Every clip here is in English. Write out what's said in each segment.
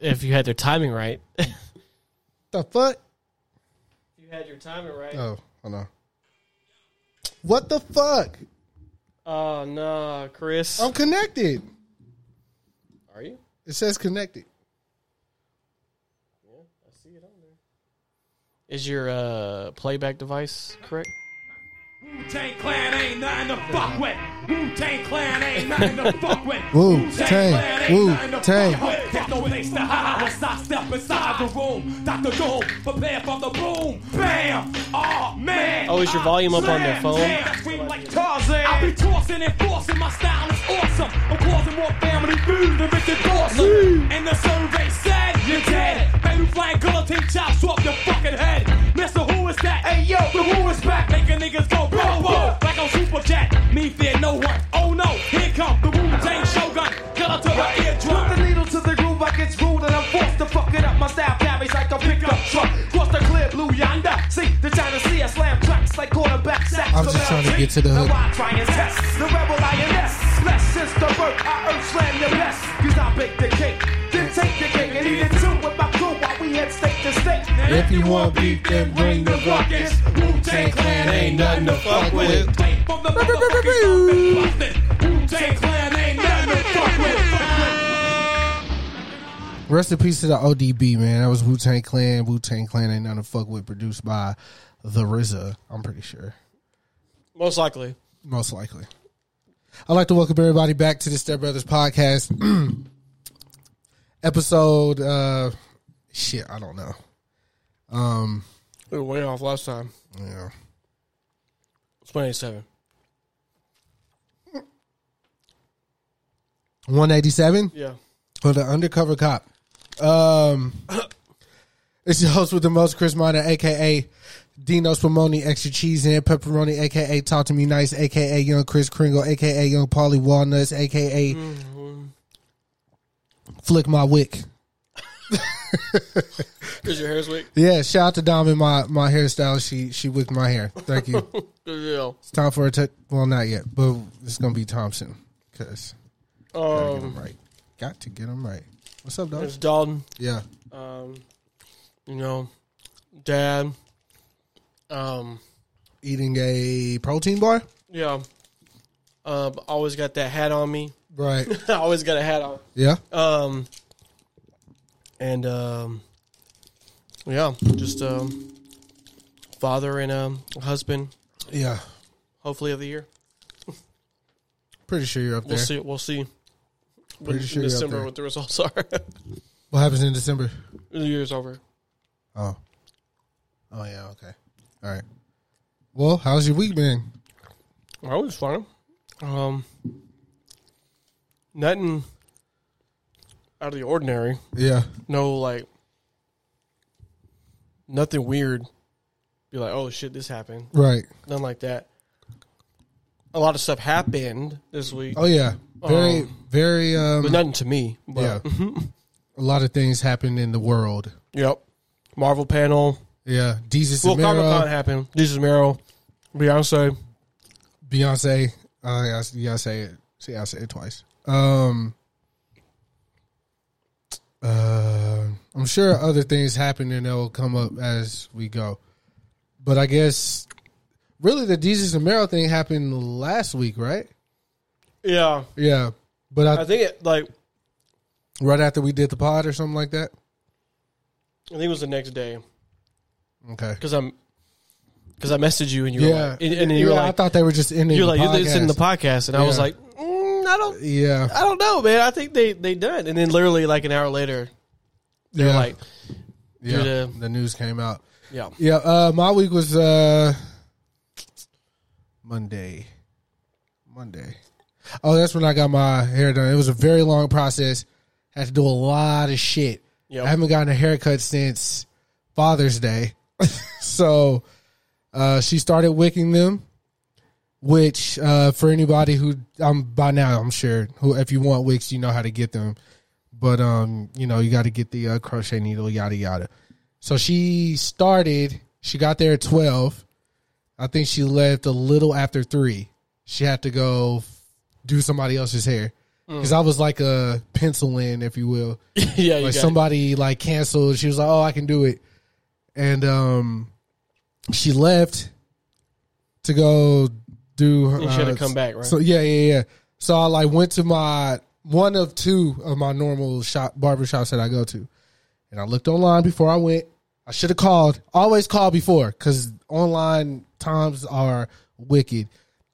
If you had their timing right. The fuck? you had your timing right. Oh, I know. What the fuck? Oh no, Chris. I'm connected. Are you? It says connected. Yeah, I see it on there. Is your uh, playback device correct? Wu-Tang Clan ain't nothing to fuck with. Wu-Tang Clan ain't nothing to fuck with. Wu-Tang, Clan ain't nothing to Wu-Tang. fuck with. There's no place to hide once I step inside the room. Dr. Doom, prepare for the boom. Bam! Oh man! Oh, is your volume up on the Slam, phone? jam, I scream like Tarzan. I be tossing and forcing. My style is awesome. I'm causing more family food than Richard Dawson. And the survey said you're dead. Baby flying guillotine chops off your fucking head. Mister, who is that? Hey yo, the who is back? Making niggas go whoa whoa like on Super Cat. Me fear no one. Oh no, here come the Wu Tang Shogun. Killer to the eardrum. Put the needle to the groove, I get rude and I'm forced to fuck it up. My style carries like a pickup truck. Cross the clear blue yonder. See the China Sea, I slam tracks like quarterback sacks. I'm just trying to get to the hood. Now I try and test the rebel INS. Less since the birth, I earth slam your best. Cause I bake the cake, then take the cake and eat it too with my crew while we head state to state. If you want beef, then bring the ruckus. Wu-Tang Clan ain't nothing to fuck with. From the Wu-Tang Clan ain't nothing to fuck with. Rest in peace to the ODB, man. That was Wu Tang Clan. Wu Tang Clan ain't nothing to fuck with. Produced by The RZA, I'm pretty sure. Most likely. Most likely. I'd like to welcome everybody back to the Step Brothers podcast. Episode, uh, shit, I don't know. Um, We were way off last time. yeah. 27. 187 Yeah. for the undercover cop. Um, it's your host with the most, Chris Miner, aka Dino Spumoni, extra cheese and pepperoni, aka Talk to Me Nice, aka Young Chris Kringle, aka Young Paulie Walnuts, aka Flick My Wick. Because your hair's weak. Yeah, shout out to Dom in my my hairstyle. She she wicked my hair. Thank you. Good deal. it's time for a to well, not yet, but it's gonna be Thompson because gotta get Um, right. Got to get him right. What's up, dog? there's Dalton. Yeah, Um, you know, Dad. Um, eating a protein bar. yeah. Uh, always got that hat on me. Right. I always got a hat on. Yeah. Um, and um, yeah, just um, father and um, husband. Yeah. Hopefully of the year. Pretty sure you're up there. We'll see. We'll see. When, Pretty sure in you're up December there. what the results are. What happens in December? the year's over. Oh. Oh yeah. Okay. All right. Well, how's your week been? That was fine. Um, nothing out of the ordinary. Yeah. No, like nothing weird. Be like, oh shit, this happened. Right. Nothing like that. A lot of stuff happened this week, Oh yeah. Very, Um, very. Um, but nothing to me. But, yeah. a lot of things happened in the world. Yep. Marvel panel. Yeah. Desus Well, Comic Con happened. Desus Mero, Beyonce. Beyonce. Uh, yeah, yeah, I say it. See, I say it twice. Um. Uh, I'm sure other things happen and they'll come up as we go. But I guess really the Desus and Mero thing happened last week, right? Yeah, Yeah. But I, I think it like right after we did the pod or something like that. I think it was the next day. Okay. because I'm because I messaged you and you were Yeah. like, and, and you were like, I thought they were just ending. you're the like, to the podcast. and I was like, I don't, Yeah. I don't know, man. I think they they done, and then literally like an hour later, they're Yeah. like, yeah. to- the news came out. yeah, Yeah, uh, my week was uh, Monday. Monday. Oh, that's when I got my hair done. It was a very long process. Had to do a lot of shit. Yep. I haven't gotten a haircut since Father's Day. so uh, she started wicking them, which uh, for anybody who um by now I'm sure who if you want wicks you know how to get them, but um you know you got to get the uh, crochet needle yada yada. So she started. She got there at twelve. I think she left a little after three. She had to go do somebody else's hair because I was like a pencil in, if you will yeah, you like got it. somebody like canceled. She was like, "Oh, I can do it," and um, she left to go do. She had to uh, come back, right? So yeah, yeah, yeah. So I like went to my one of two of my normal shop barber shops that I go to, and I looked online before I went. I should have called. Always call before because online times are wicked.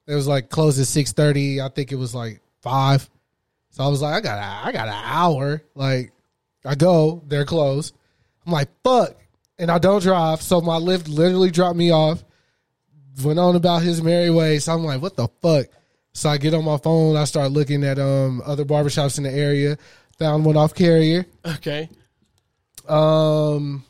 It was like closed at six thirty. I think it was like five. So I was like, I got a, I got an hour. Like I go, they're closed. I'm like, fuck. And I don't drive. So my lift literally dropped me off. Went on about his merry way. So I'm like, what the fuck? So I get on my phone. I start looking at um other barbershops in the area. Found one off carrier. okay, Um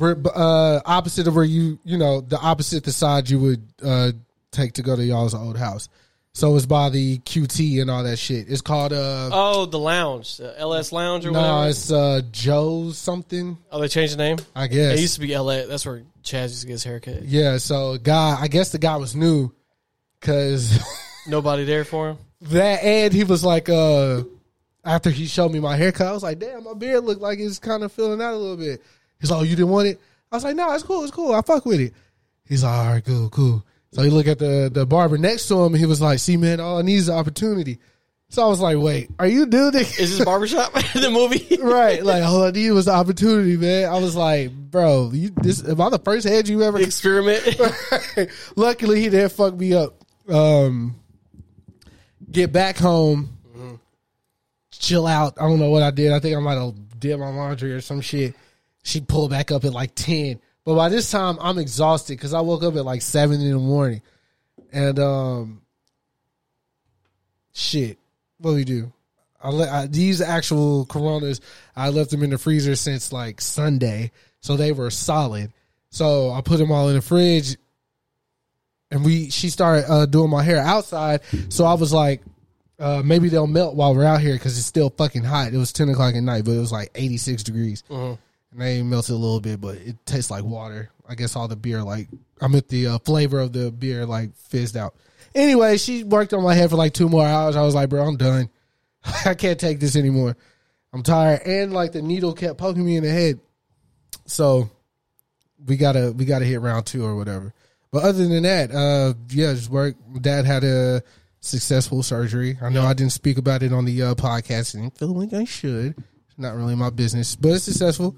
uh opposite of where you you know, the opposite the side you would uh take to go to y'all's old house. So it's by the QT and all that shit. It's called uh oh, the lounge, the LS Lounge or no, whatever. it's uh Joe's something. oh, they changed the name. I guess. It used to be LA. That's where Chaz used to get his haircut. Yeah, so guy, I guess the guy was new because Nobody there for him. that and he was like, uh, after he showed me my haircut, I was like, damn, my beard looked like it's kind of filling out a little bit. He's like, oh, you didn't want it? I was like, no, it's cool, it's cool. I fuck with it. He's like, all right, cool, cool. So he looked at the the barber next to him and he was like, see, man, all I need is an opportunity. So I was like, wait, are you dude? Is this barbershop in the movie? right? Like all I needed was an opportunity, man. I was like, bro, you this am I the first head you ever Experiment. Luckily, he didn't fuck me up. Um, get back home, chill out. I don't know what I did. I think I might have did my laundry or some shit. She pulled back up at like ten, but by this time I'm exhausted because I woke up at like seven in the morning, and um, shit, what do we do? I, le- I these actual Coronas. I left them in the freezer since like Sunday, so they were solid. So I put them all in the fridge, and we she started uh, doing my hair outside. So I was like, uh, maybe they'll melt while we're out here because it's still fucking hot. It was ten o'clock at night, but it was like eighty six degrees, and they melted a little bit, but it tastes like water. I guess all the beer, like I meant the uh, flavor of the beer, like fizzed out. Anyway, she worked on my head for like two more hours. I was like, bro, I'm done. I can't take this anymore. I'm tired, and like the needle kept poking me in the head. So we gotta we gotta hit round two or whatever. But other than that, uh, yeah, just work. Dad had a successful surgery. I know I didn't speak about it on the uh, podcast, and feel like I should. It's not really my business, but it's successful.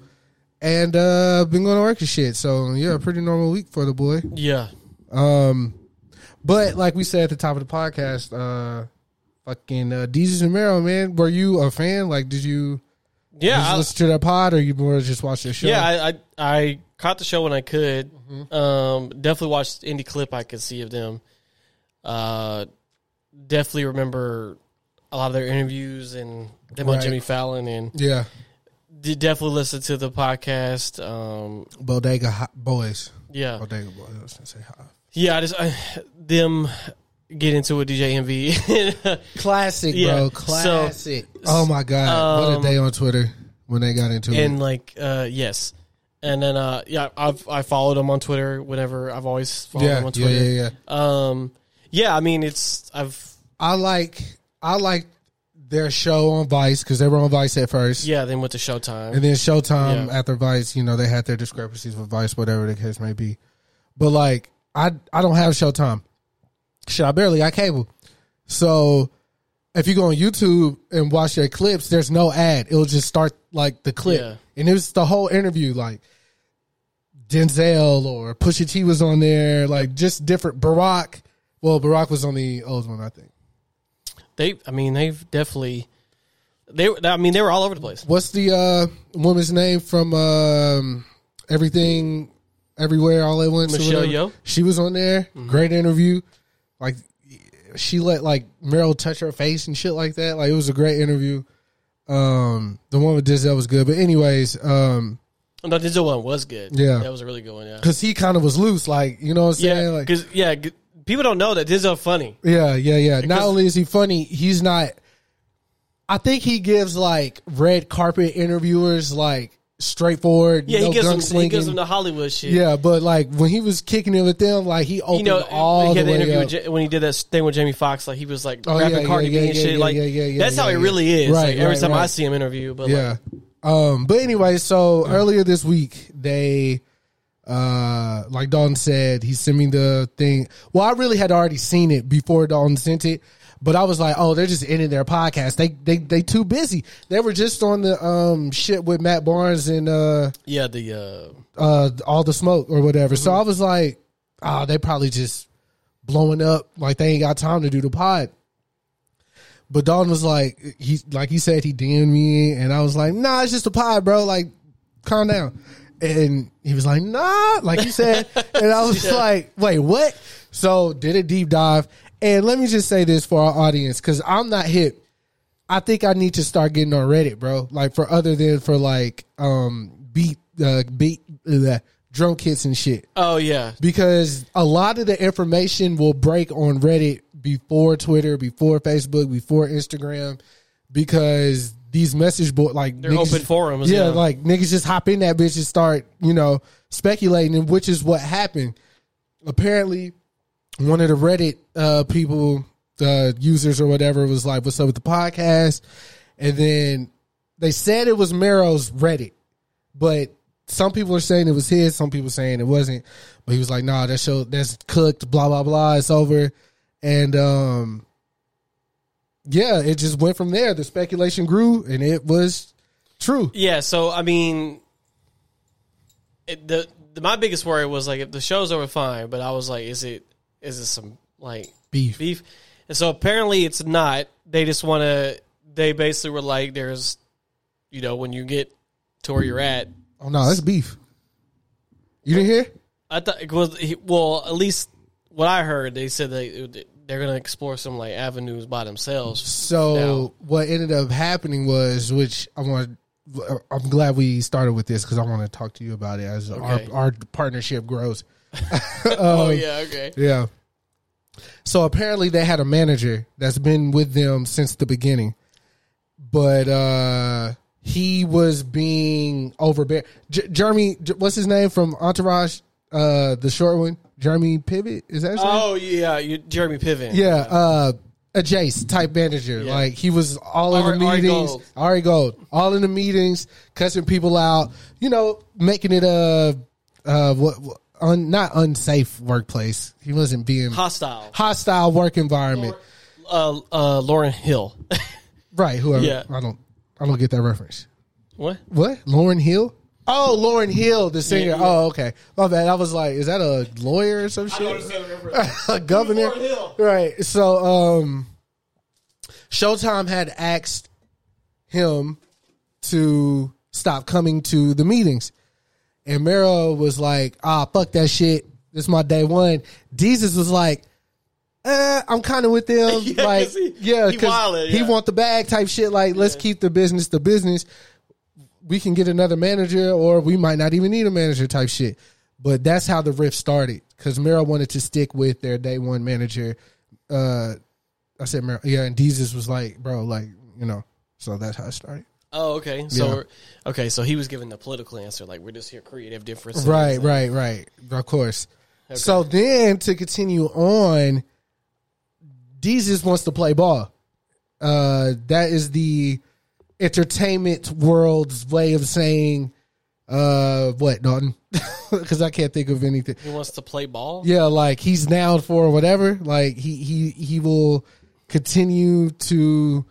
And uh, been going to work and shit. So yeah, a pretty normal week for the boy. yeah. Um, but like we said at the top of the podcast, uh, fucking uh, Desus and Mero, man, were you a fan? Like, did you Yeah. just I- listen to that pod, or you more just watch the show? Yeah, I, I I caught the show when I could. Mm-hmm. Um, definitely watched any clip I could see of them. Uh, definitely remember a lot of their interviews and them on Jimmy Fallon, and yeah. Did definitely listen to the podcast. Um, Bodega Hot Boys. yeah, Bodega Boys. I was gonna say hot. yeah. I just I, them get into a DJ Envy. Classic, Yeah, bro. so- Classic. oh my god, what um, a day on Twitter when they got into it. and it. like uh yes and then uh yeah i've i followed him on twitter whenever i've always followed him Yeah, on yeah, twitter yeah, yeah. um yeah i mean it's i've I like I like their show on Vice because they were on Vice at first. yeah then went to showtime And then Showtime Yeah. after Vice, you know, they had their discrepancies with Vice, whatever the case may be. But like, I I don't have Showtime. Shit, I barely got cable. So if you go on YouTube and watch their clips, there's no ad. It'll just start like the clip, Yeah. and it was the whole interview. Like Denzel or Pusha T was on there, like just different. Barack, well, Barack was on the old one, I think. They, I mean, they've definitely. They, I mean, they were all over the place. What's the uh, woman's name from um, Everything, Everywhere, All at Once? Michelle? Yeoh? She was on there. Great interview. Like she let like Mero touch her face and shit like that. Like it was a great interview. Um, the one with Denzel was good, but anyways, um, No, Denzel one was good. Yeah. that was a really good one. Yeah, because he kind of was loose, like you know what I'm saying? yeah, like, because yeah, people don't know that Denzel funny. Yeah, yeah, yeah. Not only is he funny, he's not. I think he gives like red carpet interviewers like straightforward. Yeah, no he gives them. He gives them the Hollywood shit. Yeah, but like when he was kicking it with them, like he opened you know, all he the had the way interview up. with Ja- when he did that thing with Jamie Foxx. Like he was like Oh, rapping yeah, Cardi yeah, B and yeah, shit. yeah, like yeah, yeah, yeah, that's how it really is. Right, like every right, time I see him interview, but yeah. like, Um, but anyway, so earlier this week they uh like Dalton said, he sent me the thing. Well, I really had already seen it before Dalton sent it, but I was like, oh, they're just ending their podcast. They they they too busy. They were just on the um shit with Matt Barnes and uh yeah, the uh, uh all the smoke or whatever. So I was like, oh, they probably just blowing up like they ain't got time to do the pod. But Dalton was like, he like he said he DM'd me, and I was like, nah, it's just a pod, bro. Like, calm down. And he was like, nah, like you said, and I was like, wait, what? So did a deep dive, and let me just say this for our audience because I'm not hip. I think I need to start getting on Reddit, bro. Like for other than for like um beat uh beat uh, drum kits and shit oh yeah, because a lot of the information will break on Reddit before Twitter, before Facebook, before Instagram, because these message board like They're open forums, Yeah, yeah. like niggas just hop in that bitch and start you know speculating, and which is what happened. Apparently, one of the Reddit uh, people, the users or whatever, was like, "What's up with the podcast?" And then they said it was Mero's Reddit, but some people are saying it was his. Some people saying it wasn't. But he was like, "Nah, that show that's cooked. Blah blah blah. It's over." And um, yeah, it just went from there. The speculation grew, and it was true. yeah. So I mean, it, the, the my biggest worry was like if the show's over, fine. But I was like, is it is it some like Beef. beef? And so apparently it's not. They just want to. They basically were like, there's, you know, when you get to where you're at. Oh no, that's beef. You didn't hear? I thought was well, at least what I heard, they said they they're gonna explore some like avenues by themselves. So Now- what ended up happening was, which I want. I'm glad we started with this because I want to talk to you about it as Okay. our our partnership grows. oh yeah, okay. Yeah. So apparently they had a manager that's been with them since the beginning, but uh he was being overbearing. J- Jeremy, what's his name from Entourage? Uh, the short one, Jeremy Piven. Is that his name? Oh yeah, you, Jeremy Piven. Yeah, uh, a Jace type manager. Yeah. Like he was all in Ari- the Ari meetings. Gold. Ari Gold, all in the meetings, cussing people out. You know, making it a uh, what, what un, not unsafe workplace. He wasn't being hostile. hostile work environment. Uh, uh, Lauryn Hill. Right. Whoever. Yeah. I don't. I don't get that reference. what? What? Lauryn Hill. Oh, Lauryn Hill, the singer. Yeah, yeah. Oh, okay. My bad. I was like, is that a lawyer or some shit? a governor. Hill? Right. So um Showtime had asked him to stop coming to the meetings. And Mero was like, ah, fuck that shit. This is my day one. Desus was like, eh, I'm kind of with them. Yeah, like, he- yeah, he because wildin', he want the bag type shit. Like, let's keep the business the business. We can get another manager, or we might not even need a manager type shit. But that's how the rift started because Mero wanted to stick with their day one manager. Uh, I said, Mero, yeah, and Desus was like, bro, like, you know, so that's how it started. Oh, okay. So, Yeah. okay, so he was giving the political answer, like we're just here creative differences. Right, and- right, right. Of course. So then to continue on, Desus wants to play ball. Uh, that is the entertainment world's way of saying, uh, what, Dalton? Because I can't think of anything. He wants to play ball. Yeah, like he's down for whatever. Like he he he will continue to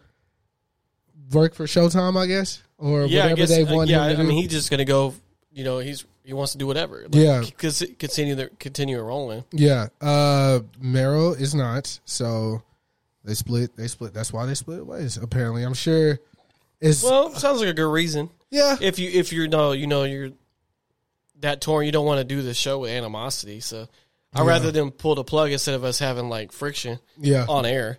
work for Showtime, I guess, or yeah. Whatever guess. they uh, want yeah, him to I do. mean, he's just gonna go. You know, he's he wants to do whatever. Like, Yeah. c- continue the continue rolling. Yeah. Uh Mero is not. So they split they split that's why they split ways, apparently. I'm sure it's Well, sounds like a good reason. yeah. If you if you know you know you're that torn, you don't want to do the show with animosity. So I'd rather them pull the plug instead of us having like friction Yeah. on air.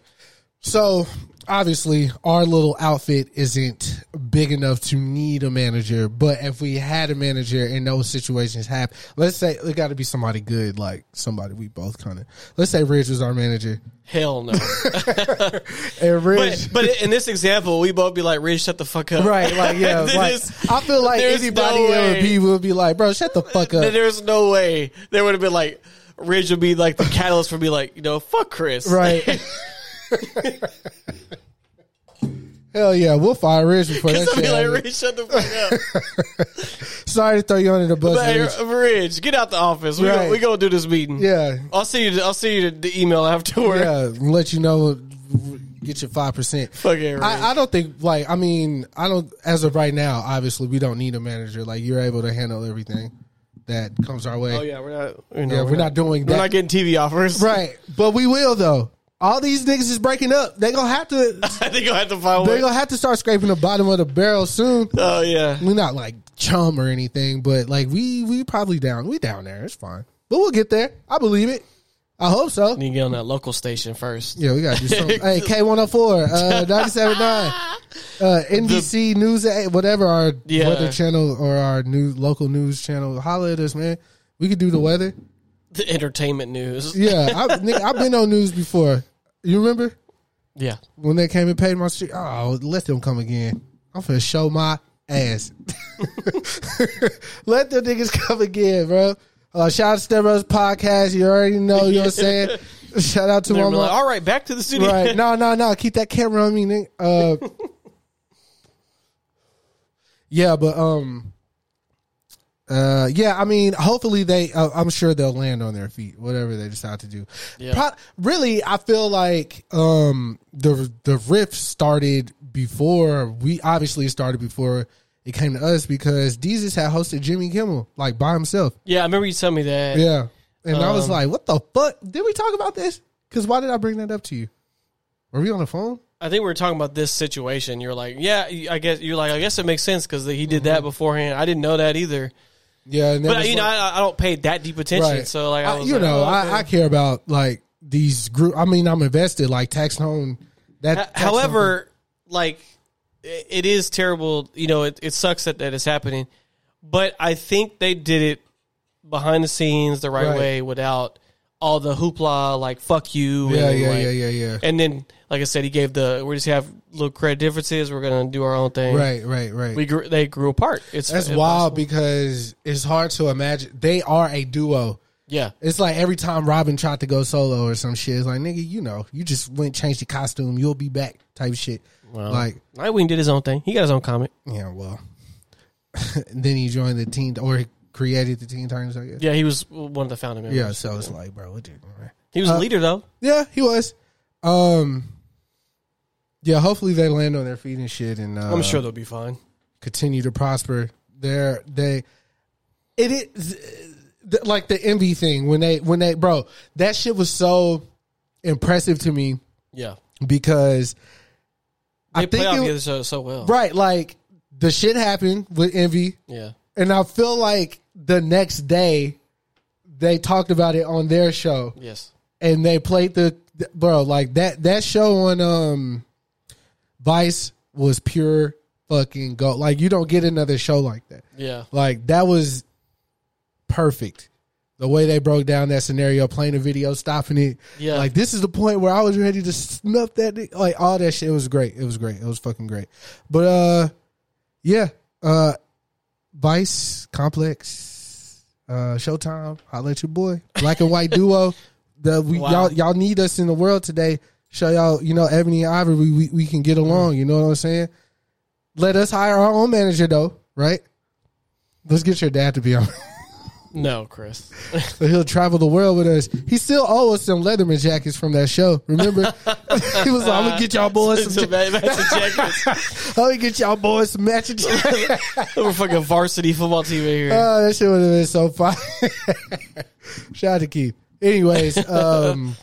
So obviously, our little outfit isn't big enough to need a manager. But if we had a manager and those situations happen, let's say it got to be somebody good, like somebody we both kind of. Let's say Ridge was our manager, Hell no. and Ridge. but but in this example, we both be like, "Rich, shut the fuck up." Right, like yeah, like is- I feel like anybody no. LP would be like, bro, shut the fuck up. There's no way there would have been like Ridge would be like the catalyst for be like, you know, fuck Chris. Right. Hell yeah, we'll fire Ridge before that shit. like, happens. Ridge, shut the fuck up. Sorry to throw you under the bus. Hey, Ridge, get out the office. We Right. gonna, we gonna do this meeting. Yeah, I'll see you. I'll see you the, the email afterward. yeah. Let you know, get your five percent. Fuck it, Ridge. I, I don't think like I mean I don't as of right now. Obviously, we don't need a manager. Like you're able to handle everything that comes our way. oh yeah, we're not. You know, Yeah, we're not doing that. We're that. not getting TV offers. Right, but we will though. All these niggas is breaking up. They gonna have to. I think you'll have to find They one. gonna have to start scraping the bottom of the barrel soon. Oh yeah. We're not like chum or anything, but like we we probably down. We down there. It's fine, but we'll get there. I believe it. I hope so. Need to get on that local station first. Yeah, we gotta do something. hey, K one hundred four, uh, nine, uh, NBC News, eh, whatever our Yeah. weather channel or our new local news channel. Holla at us, man. We could do the weather. The entertainment news. Yeah, I, nigga, I've been on news before. You remember Yeah. when they came and paid my street? Oh, let them come again. I'm finna show my ass. let them niggas come again, bro. Uh, shout out to Step Brothers Podcast. You already know, you know what I'm saying? Shout out to my like, all right, back to the studio. Right. No, no, no. Keep that camera on me, nigga. Uh, yeah, but um, uh, yeah. I mean, hopefully they. Uh, I'm sure they'll land on their feet, whatever they decide to do. Yeah. Pro- really, I feel like um the the rift started before we obviously started before it came to us because Desus had hosted Jimmy Kimmel like by himself. Yeah, I remember you telling me that. Yeah. And I was Um, like, what the fuck? Did we talk about this? Because why did I bring that up to you? Were we on the phone? I think we were talking about this situation. You're like, yeah, I guess you're like, I guess it makes sense because he did Mm-hmm. that beforehand. I didn't know that either. Yeah. And But you know, I, I don't pay that deep attention. Right. So like, I I- you like, know, oh, okay. I, I care about like these group. I mean, I'm invested. Like tax home. That. H- tax However, like it is terrible. You know, it, it sucks that that is happening, but I think they did it behind the scenes the right, Right. way without all the hoopla. Like fuck you. Yeah, and, yeah, like- yeah, yeah, yeah. And then, like I said, he gave the we just have little credit differences. We're gonna do our own thing. Right, right, right. We grew, they grew apart. It's That's it's wild because it's hard to imagine. They are a duo. Yeah. It's like every time Robin tried to go solo or some shit, it's like nigga, you know, you just went changed the costume, you'll be back type shit. Well, like, Nightwing did his own thing. He got his own comic. yeah, well, then he joined the team or he created the Teen Titans, I guess. Yeah, he was one of the founding members. Yeah, so it's like, bro, what you- he was Uh, a leader though. Yeah, he was. Um, yeah, hopefully they land on their feet and shit, and uh, I'm sure they'll be fine. continue to prosper. They're they, it is th- like the envy thing when they when they bro that shit was so impressive to me Yeah, because they I play think out it- together so so well. right like the shit happened with envy, Yeah, and I feel like the next day they talked about it on their show. yes, and they played the bro like that that show on um Vice was pure fucking go like you don't get another show like that. Yeah. like that was perfect. The way they broke down that scenario playing the video stopping it. Yeah. like this is the point where I was ready to snuff that like all that shit. It was great. It was great. It was fucking great. But uh yeah uh Vice Complex uh Showtime holla at your boy. Black and white duo the we Wow. y'all y'all need us in the world today show y'all you know Ebony and Ivory we, we we can get along you know what I'm saying let us hire our own manager though right let's get your dad to be on No, Chris. So he'll travel the world with us. He still owes us some Leatherman jackets from that show. Remember? he was like, "I'm gonna get y'all boys some. So ja- matching jackets. I'm gonna get y'all boys some matching jackets." We're fucking varsity football team in here. Oh, that shit would have been so fun. Shout out to Keith. Anyways, um,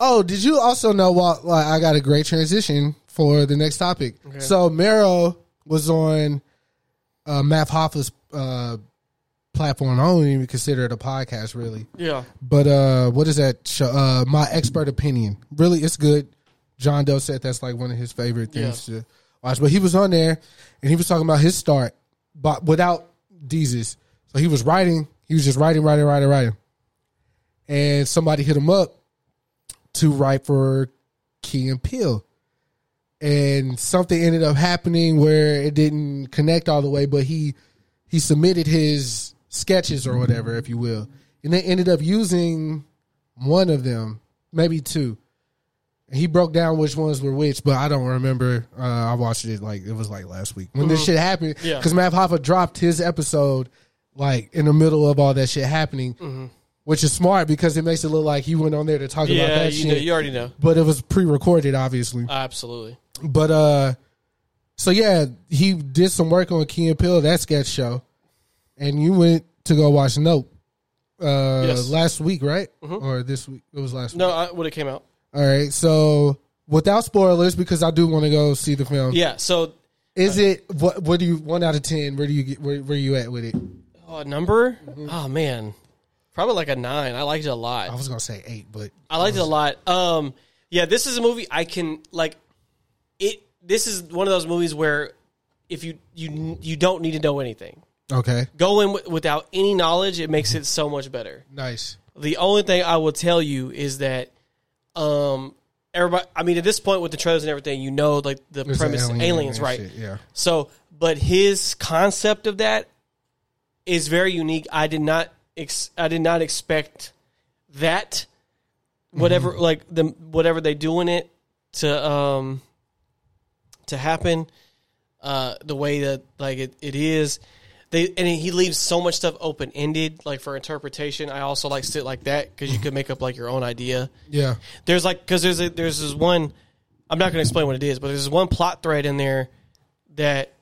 oh, did you also know what? Like, I got a great transition for the next topic. So Mero was on uh, Math Hoffa's uh, platform. I don't even consider it a podcast, really. yeah. But uh, what is that show? Uh, My expert opinion. Really, it's good. John Doe said that's like one of his favorite things to watch. But he was on there and he was talking about his start, but without Desus. So he was writing. He was just writing, writing, writing, writing. And somebody hit him up to write for Key and Peele. And something ended up happening where it didn't connect all the way, but he he submitted his sketches or whatever, if you will, and they ended up using one of them, maybe two. And he broke down which ones were which, but I don't remember. Uh, I watched it like it was like last week when this shit happened. Yeah. because Math Hoffa dropped his episode like in the middle of all that shit happening, which is smart because it makes it look like he went on there to talk about that you, shit. know, you already know. but it was pre-recorded, obviously. Absolutely. But uh so yeah, he did some work on Key and Peele, that sketch show. And you went to go watch Nope uh Yes. Mm-hmm. last week, right? Or this week. It was last No, week. I, when it came out. All right. So without spoilers, because I do want to go see the film. Yeah. So Is it what what do you one out of ten, where do you get where where you at with it? oh, number. Mm-hmm. Oh man, probably like a nine. I liked it a lot. I was gonna say eight, but I liked it a lot. Um, yeah, this is a movie I can like. It. This is one of those movies where if you you you don't need to know anything, okay. go in w- without any knowledge. It makes it so much better. Nice. The only thing I will tell you is that, um, everybody. I mean, at this point with the trailers and everything, you know, like the There's premise, alien aliens, right? shit, yeah. So, but his concept of that is very unique. I did not ex- I did not expect that whatever Mm-hmm. like the whatever they do in it to um to happen uh the way that like it, it is they and he leaves so much stuff open ended like for interpretation i also like sit like that because you could make up like your own idea Yeah. there's like because there's a, there's this one i'm not going to explain what it is but there's one plot thread in there that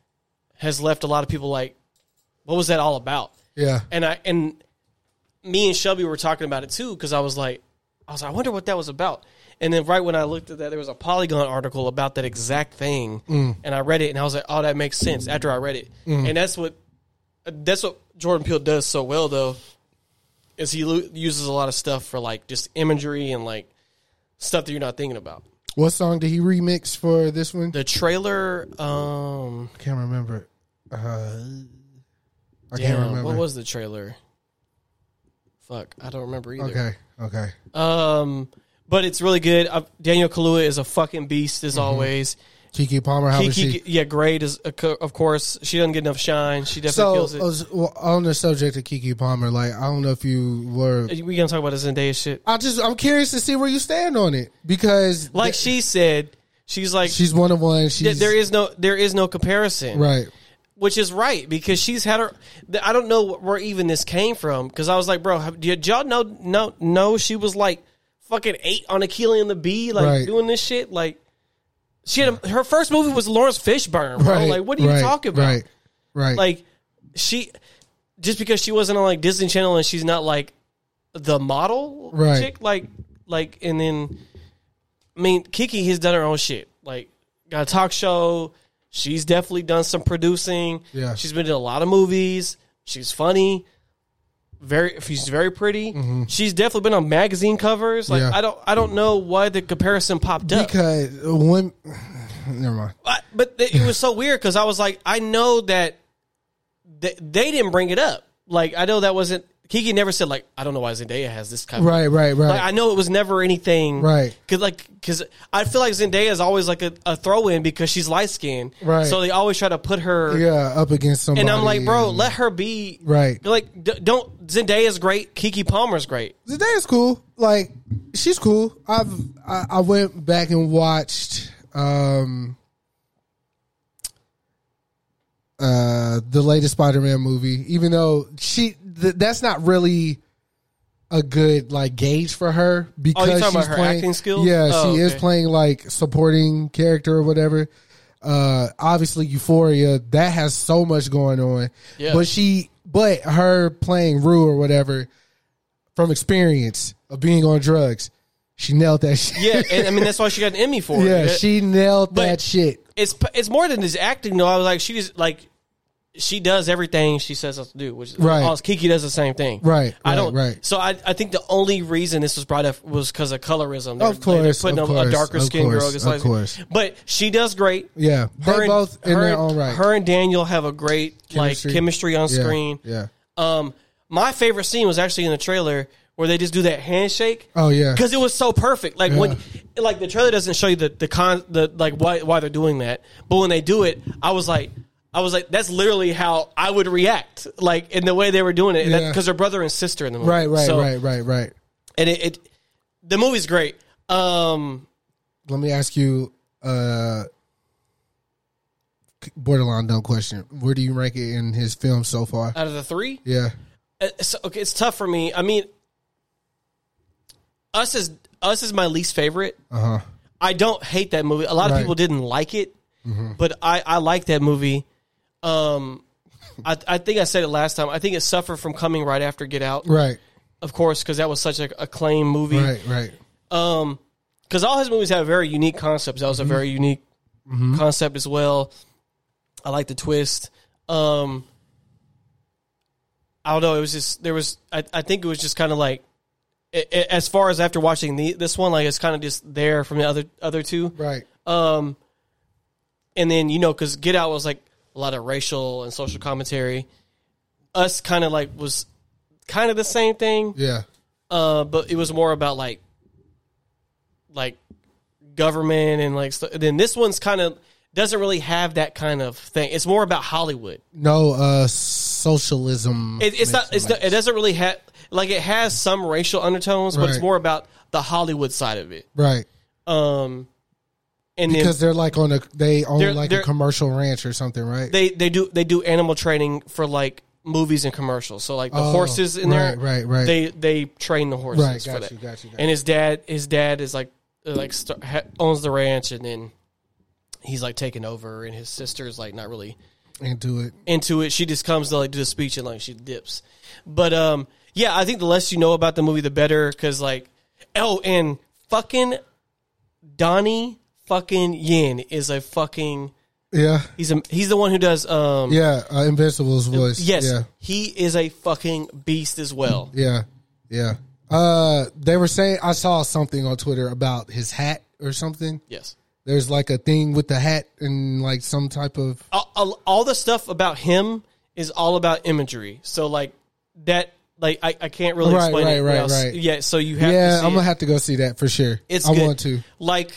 has left a lot of people like what was that all about Yeah. and i and me and shelby were talking about it too because i was like i was like i wonder what that was about and then right when i looked at that there was a polygon article about that exact thing and i read it and i was like oh that makes sense after i read it and that's what that's what jordan peele does so well though is he lo- uses a lot of stuff for like just imagery and like stuff that you're not thinking about. What song did he remix for this one? The trailer, um, can't remember. Uh, I damn, can't remember. what was the trailer? Fuck, I don't remember either. Okay. Okay. Um, but it's really good. Uh, Daniel Kaluuya is a fucking beast as always. Keke Palmer, how Keke, she? yeah, great uh, of course. She doesn't get enough shine. She definitely So, kills it. Well, on the subject of Keke Palmer, like I don't know if you were. we gonna talk about this Zendaya shit. I just I'm curious to see where you stand on it because Like she said, she's like she's one of one. She's there is no there is no comparison. right. Which is right because she's had her. I don't know where even this came from because I was like, bro, have- did y'all know? No, no, she was like fucking eight on Akeelah and the Bee, like Right. doing this shit. Like she had a, her first movie was Laurence Fishburne, bro. Right. Like what are you right, talking about? Right. Right. Like she just because she wasn't on like Disney Channel and she's not like the model Right. chick, like like and then I mean Keke has done her own shit. Like got a talk show. She's definitely done some producing. Yeah. She's been in a lot of movies. She's funny. Very she's very pretty. She's definitely been on magazine covers. Like Mm-hmm. Yeah. I don't I don't know why the comparison popped up. because when never mind. I- but it it was so weird because I was like, I know that they, they didn't bring it up. Like, I know that wasn't Keke never said like, I don't know why Zendaya has this kind of Right. Right. Right. Like, I know it was never anything, Right. Because like, because I feel like Zendaya is always like a, a throw in because she's light skinned, Right. So they always try to put her, yeah, up against somebody. and I'm like, bro, and- let her be, Right. Like, d- don't Zendaya's great, Keke Palmer's great. Zendaya's cool. Like she's cool. I've I, I went back and watched um uh the latest Spider-Man movie, even though she th- that's not really a good like gauge for her because Oh, talking she's about her playing acting skills? Yeah, Oh, she is playing like supporting character or whatever. Uh obviously Euphoria that has so much going on. Yeah. But she but her playing Rue or whatever from experience of being on drugs, she nailed that shit. Yeah, and I mean that's why she got an Emmy for it. yeah, she nailed But- that shit. it's it's more than just acting though. I was like, she just like she does everything she says us to do, which is Right. oh, Keke does the same thing. Right, I right, don't. right. So I I think the only reason this was brought up was because of colorism. They're, Of course, they're putting of a, a darker skinned girl. course, of light- course. But she does great. Yeah. They Her and- both in her their own right. Her and Daniel have a great Chemistry. like chemistry on Yeah, screen. Yeah. Um, my favorite scene was actually in the trailer where they just do that handshake. Oh yeah. because it was so perfect. Like when, like the trailer doesn't show you the the con the like why why they're doing that, but when they do it, I was like. I was like, that's literally how I would react, like in the way they were doing it, Yeah. because they're brother and sister in the movie. Right, right, So- right, right, right. And it, it, the movie's great. Um, Let me ask you uh borderline dumb question. Where do you rank it in his film so far? out of the three, Yeah. it's, okay, it's tough for me. I mean, us is us is my least favorite. Uh-huh. I don't hate that movie. A lot of Right. Mm-hmm. people didn't like it, but I I like that movie. Um, I I think I said it last time. I think it suffered from coming right after Get Out, Right. of course, because that was such a acclaimed movie. Right, right. Um, because all his movies have very unique concepts. That was Mm-hmm. a very unique concept as well. I like the twist. Um, I don't know. It was just there was. I, I think it was just kind of like, as far as after watching the this one, like it's kind of just there from the other other two. Right. Um, and then you know, because Get Out was like a lot of racial and social commentary. Us kind of like was kind of the same thing, Yeah. uh, but it was more about like like government and like. St- then this one's kind of doesn't really have that kind of thing. It's more about Hollywood. No uh socialism. It, it's not. It's not, it doesn't really have like it has some racial undertones, but it's more about the Hollywood side of it. right. Um, and Because then they're like on a they own They're- like they're- a commercial ranch or something, right? they they do they do animal training for like movies and commercials. So like the Oh, horses in there, right, right, right. They they train the horses Right, for that. you, got you, got and his dad, his dad is like uh, like owns the ranch, and then he's like taking over, and his sister's like not really Into it. into it. She just comes to like do the speech and like she dips. But um, yeah, I think the less you know about the movie, the better. Because like, oh, and fucking Donnie fucking Yen is a fucking. Yeah. He's a he's the one who does um Yeah. Uh, Invincible's voice. yes Yeah. he is a fucking beast as well. Yeah. Yeah. Uh they were saying I saw something on Twitter about his hat or something. Yes, There's like a thing with the hat and like some type of all, all, all the stuff about him is all about imagery. So like that like I, I can't really Right, explain right, it. right, else. right. Yeah, so you have Yeah, I'm gonna it. have to go see that for sure. It's I good. want to. like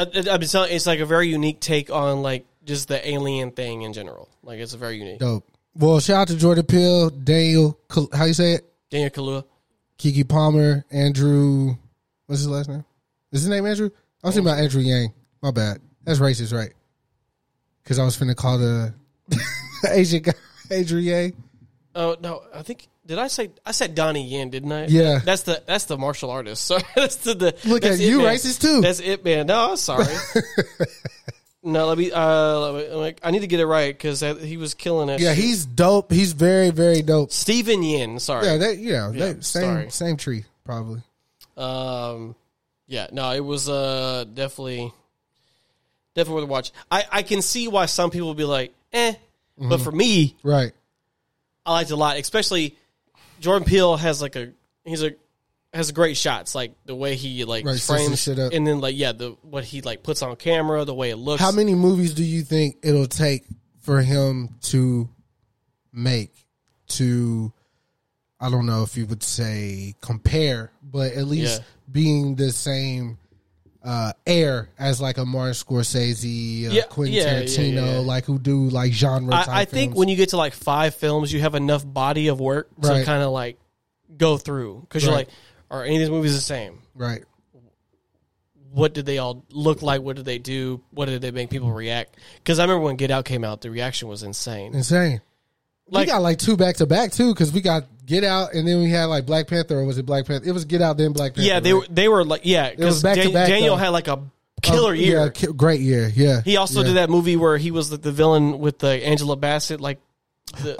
I've been telling it's like a very unique take on like just the alien thing in general. Like it's a very unique. Dope. Well, shout out to Jordan Peele, Daniel, how you say it? Daniel Kaluuya. Keke Palmer, Andrew. What's his last name? Is his name Andrew? I was thinking about Andrew Yang. My bad. That's racist, right? Because I was finna call the Asian guy Andrew Yang. Oh no, I think did I say I said Donnie Yen, didn't I? Yeah. That's the that's the martial artist. So that's the, the Look that's at you, Man. racist too. That's it, man. No, I'm sorry. no, let me. Uh, let me, like, I need to get it right because he was killing it. Yeah, he's dope. He's very, very dope. Steven Yeun. Sorry. Yeah, that yeah, Yeah, that, same sorry. same tree probably. Um, yeah, no, it was uh definitely definitely worth a watch. I I can see why some people would be like, eh, Mm-hmm. but for me, Right. I liked it a lot. Especially Jordan Peele has like a he's a has great shots, like the way he like Right, sets frames shit up. and then like yeah, the what he like puts on camera, the way it looks. How many movies do you think it'll take for him to make to I don't know if you would say compare, but at least Yeah. being the same uh air as like a Martin Scorsese, uh, Yeah, Quentin yeah, Tarantino, yeah. like who do like genre type I, I think films. when you get to like five films, you have enough body of work to Right. kind of like go through because you're Right. like, are any of these movies the same? right. what did they all look like? What did they do? What did they make people react? Because I remember when Get Out came out, the reaction was insane. Insane. Like- we got like two back to back too, because we got Get Out and then we had like Black Panther, or was it Black Panther? It was Get Out then Black Panther. Yeah, they right? were they were like yeah because back, Daniel though. had like a killer Oh, year. Yeah, ki- great year. Yeah. He also Yeah. did that movie where he was the, the villain with the Angela Bassett. Like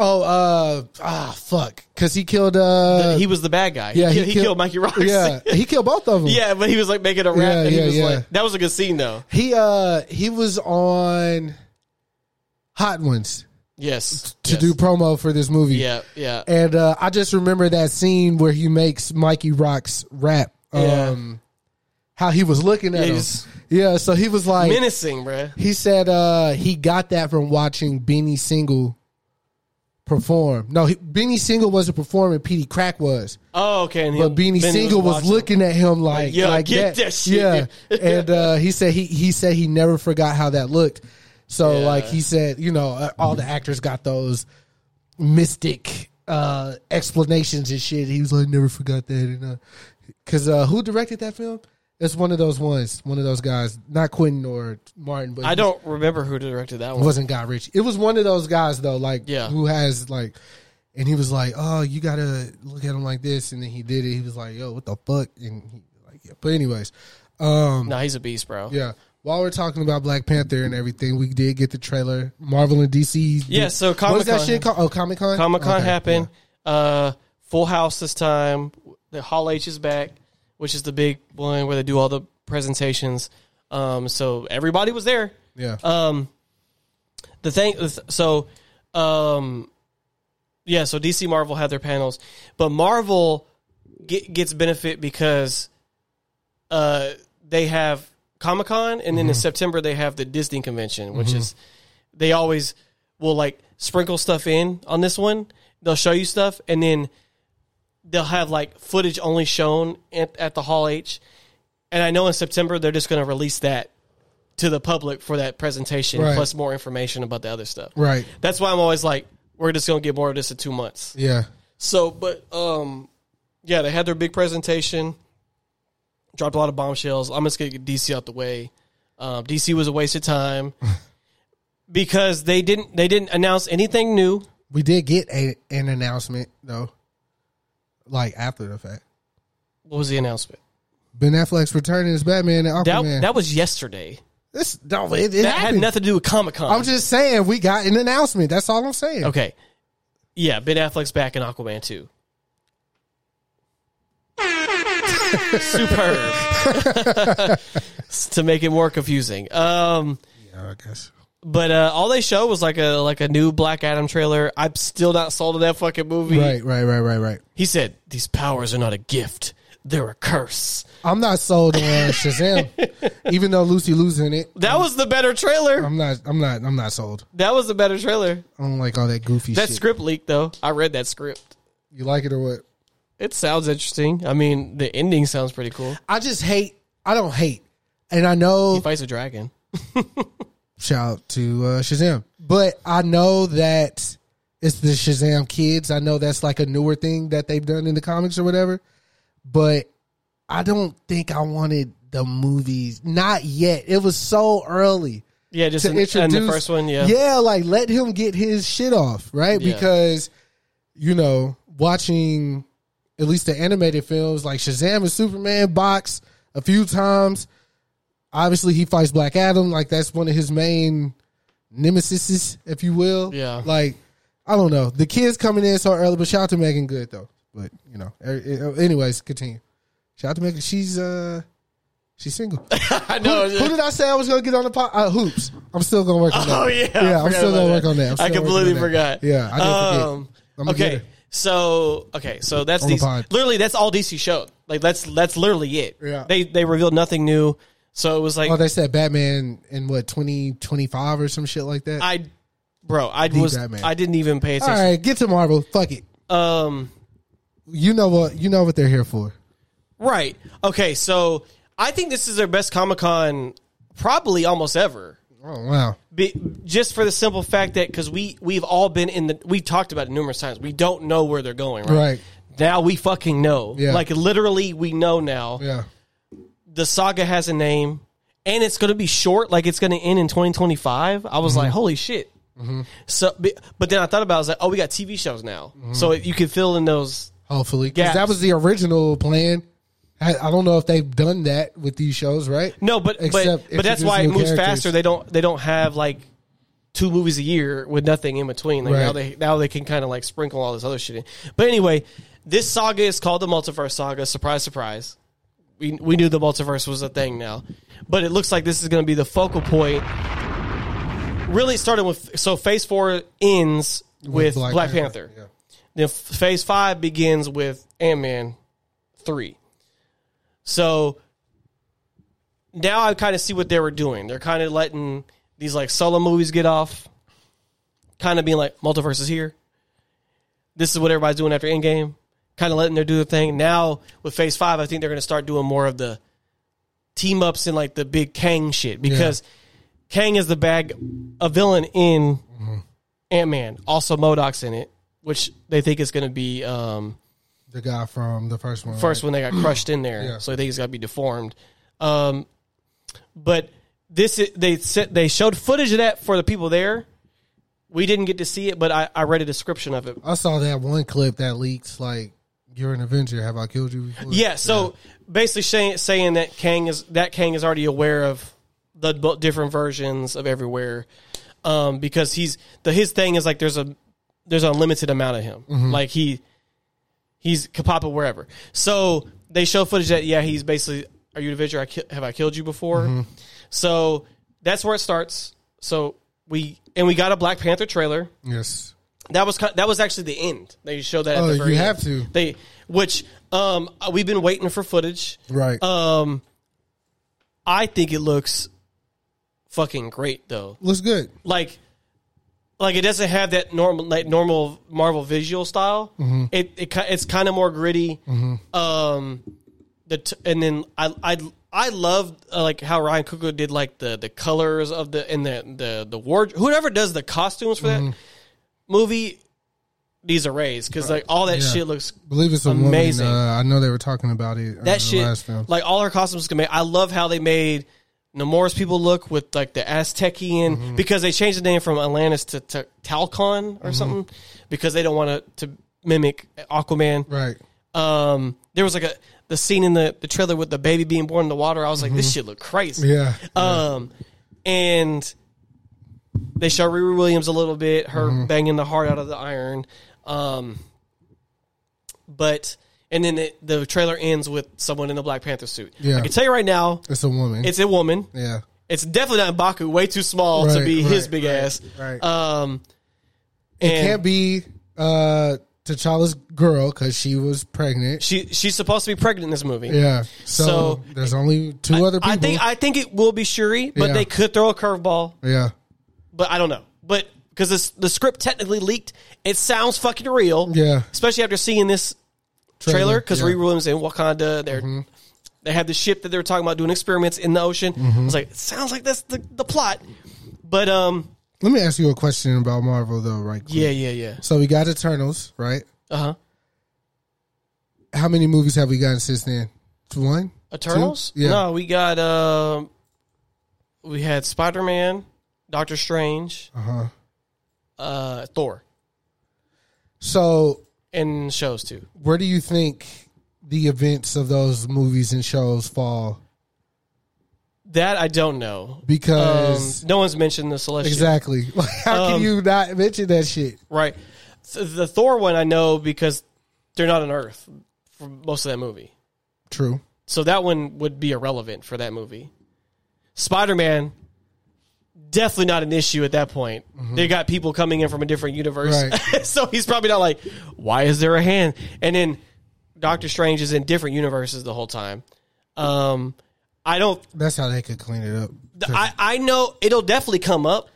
Oh, uh, ah, fuck, because he killed. uh he was the bad guy. Yeah, he, he killed, Mikey Rock. Yeah, he killed both of them. yeah, but he was like making a rap, Yeah, and he yeah, was yeah. like that was a good scene though. He uh he was on Hot Ones Yes, to yes. do promo for this movie. Yeah, yeah. And uh, I just remember that scene where he makes Mikey Rock's rap. Yeah. Um, how he was looking at Yeah, him. Yeah, so he was like, Menacing, bruh. he said uh, he got that from watching Beanie Sigel perform. No, he, Beanie Sigel wasn't performing. Petey Crack was. Oh, okay. And But Beanie Sigel was, watching. looking at him like, like get that. that shit. Yeah, and uh, he said he he said he never forgot how that looked. So Yeah. like he said, you know, uh, all the actors got those mystic uh, explanations and shit. He was like, never forgot that, and because uh, who directed that film? It's one of those ones, one of those guys, not Quentin or Martin, but I don't remember who directed that one. it wasn't Guy Ritchie. It was one of those guys though, like Yeah. who has like, and he was like, "Oh, you gotta look at him like this," and then he did it. He was like, "Yo, what the fuck?" And he like, yeah. But anyways, um, No, he's a beast, bro. yeah. While we're talking about Black Panther and everything, we did get the trailer. Marvel and DC. Yeah, did- so what is that shit called? Oh, Comic Con. Comic Con Okay, happened. Uh, Full House this time. The Hall H is back, which is the big one where they do all the presentations. Um, so everybody was there. Yeah. Um, the thing, so, um, yeah, so DC Marvel had their panels, but Marvel get, gets benefit because uh, they have Comic Con, and then in September they have the Disney convention, which is they always will like sprinkle stuff in on this one. They'll show you stuff, and then they'll have like footage only shown at, at the Hall H. And I know in September they're just going to release that to the public for that presentation, Right. plus more information about the other stuff. Right. That's why I'm always like, we're just going to get more of this in two months. Yeah. So, but um, yeah, they had their big presentation, dropped a lot of bombshells. I'm just gonna get DC out the way. Um, DC was a waste of time because they didn't they didn't announce anything new. We did get a, an announcement though, like after the fact. What was the announcement? Ben Affleck's returning as Batman and That Aquaman. that was yesterday. this, no, it, it That had nothing to do with Comic Con. I'm just saying we got an announcement. That's all I'm saying. okay. Yeah, Ben Affleck's back in Aquaman too. Superb. to make it more confusing. Um, Yeah, I guess. But uh, all they show was like a like a new Black Adam trailer. I'm still not sold on that fucking movie. Right, right, right, right, right. He said these powers are not a gift; they're a curse. I'm not sold on Shazam, even though Lucy losing it. That was the better trailer. I'm not. I'm not. I'm not sold. That was the better trailer. I don't like all that goofy That shit. script leaked though. I read that script. You like it or what? It sounds interesting. I mean, the ending sounds pretty cool. I just hate. I don't hate, and I know. He fights a dragon. Shout out to uh, Shazam, but I know that it's the Shazam kids. I know that's like a newer thing that they've done in the comics or whatever. But I don't think I wanted the movies. Not yet. It was so early. Yeah, just to in, introduce in the first one. Yeah, yeah like let him get his shit off right Yeah. because you know watching at least the animated films like shazam and superman box a few times obviously he fights black adam like that's one of his main nemesis if you will Yeah. like i don't know the kids coming in so early but shout out to megan good though but you know er- er- anyways continue shout out to megan she's uh she's single I know. who did I say I was going to get on the pot? Uh, hoops. I'm still going to work on that. Oh yeah, yeah. I'm still going to work on that. I completely forgot. Yeah, I did Um, forget. Gonna okay. So okay, so that's the pod. Literally, that's all DC showed. Like that's that's literally it. Yeah. They they revealed nothing new. So it was like Oh, they said Batman in what 2025 or some shit like that. I, bro, I The was Batman. I didn't even pay attention. All right, get to Marvel. Fuck it. Um, You know what? You know what they're here for. right. Okay, so I think this is their best Comic Con probably almost ever. Oh wow. Be, just for the simple fact that because we we've all been in the we've talked about it numerous times. We don't know where they're going. Right. Right. Now we fucking know. Yeah. Like literally, we know now. Yeah. the saga has a name, and it's going to be short. Like it's going to end in 2025. I was mm-hmm. like, holy shit. Mm-hmm. So, but but then I thought about, it, I was like, oh, we got TV shows now, so mm-hmm. you can fill in those. Hopefully, because that was the original plan. I, I don't know if they've done that with these shows, right? No, but Except but but that's why it moves characters. faster. They don't they don't have like two movies a year with nothing in between. Like now they now they can kind of like sprinkle all this other shit in. But anyway, this saga is called the Multiverse Saga. Surprise, surprise. We we knew the multiverse was a thing now, but it looks like this is going to be the focal point. Really starting with so Phase Four ends with, Black, Panther. yeah. Then Phase Five begins with Ant Man three. So now I kind of see what they were doing. They're kind of letting these like solo movies get off, kind of being like multiverse is here. This is what everybody's doing after Endgame, kind of letting them do the thing. Now with Phase Five, I think they're going to start doing more of the team ups and like the big Kang shit because Kang is the bag, a villain in Ant Man. Also, MODOK's in it, which they think is going to be. Um, The guy from the first one. first when they got crushed in there. Yeah. So I think he's got to be deformed. Um, but this is, they said they showed footage of that for the people there. We didn't get to see it, but I, I read a description of it. I saw that one clip that leaks like you're an Avenger. Have I killed you before? Yeah, so basically saying saying that Kang is that Kang is already aware of the different versions of everywhere, um, because he's the his thing is like there's a there's an unlimited amount of him. Like he he's Kapapa wherever. So they show footage that yeah he's basically are you an Avenger? I ki- have I killed you before? So that's where it starts. So we and we got a Black Panther trailer. Yes. That was that was actually the end. They showed that. At Oh, the you have end. to. They which um we've been waiting for footage. Right. Um, I think it looks fucking great though. Looks good. Like, like it doesn't have that normal like normal Marvel visual style. Mm-hmm. It it it's kind of more gritty. Um, the t- and then I I I love uh, like how Ryan Coogler did like the the colors of the and the the the ward whoever does the costumes for that movie. These are raised because like all that Mm-hmm. Yeah. shit looks Believe it's Amazing. woman. Uh, I know they were talking about it. uh, that the shit Last film. like all her costumes can make i love how they made Namor's people look with like the aztecian Mm-hmm. because they changed the name from atlantis to, to Talokan or something because they don't want to to mimic aquaman right. um there was like a the scene in the, the trailer with the baby being born in the water i was like this shit look crazy Mm-hmm. Yeah. um and they show Riri Williams a little bit, her Mm-hmm. banging the heart out of the iron. Um, but and then it, the trailer ends with someone in a Black Panther suit. Yeah. I can tell you right now, It's a woman. it's a woman. yeah. It's definitely not Baku, way too small to Right, be his big right, ass. right. Um, It can't be uh, T'Challa's girl because she was pregnant. she she's supposed to be pregnant in this movie. Yeah. So, So, there's only two other people. I think I think it will be Shuri, but Yeah. they could throw a curveball. yeah. but I don't know. But because the script technically leaked, it sounds fucking real. Yeah. Especially after seeing this trailer, because yeah. Mm-hmm. Riri Williams in Wakanda, they're they have the ship that they were talking about doing experiments in the ocean. I was like, sounds like that's the, the plot. But um, Let me ask you a question about Marvel though, right? quick. yeah, yeah, yeah. So we got Eternals, right? Uh huh. How many movies have we gotten since then? One. Eternals? Two? Yeah. No, we got um, we had Spider Man, Doctor Strange, Uh huh. uh, Thor, So and shows too. where do you think the events of those movies and shows fall? That I don't know. Um, Because no one's mentioned the Celestial. exactly, how Um, can you not mention that shit? Right. The Thor one I know because they're not on Earth for most of that movie. True. So that one would be irrelevant for that movie. Spider Man, definitely not an issue at that point. They got people coming in from a different universe. Mm-hmm. Right. so he's probably not like, why is there a hand? And then Doctor Strange is in different universes the whole time. Um, I don't. That's how they could clean it up. I, I know it'll definitely come up.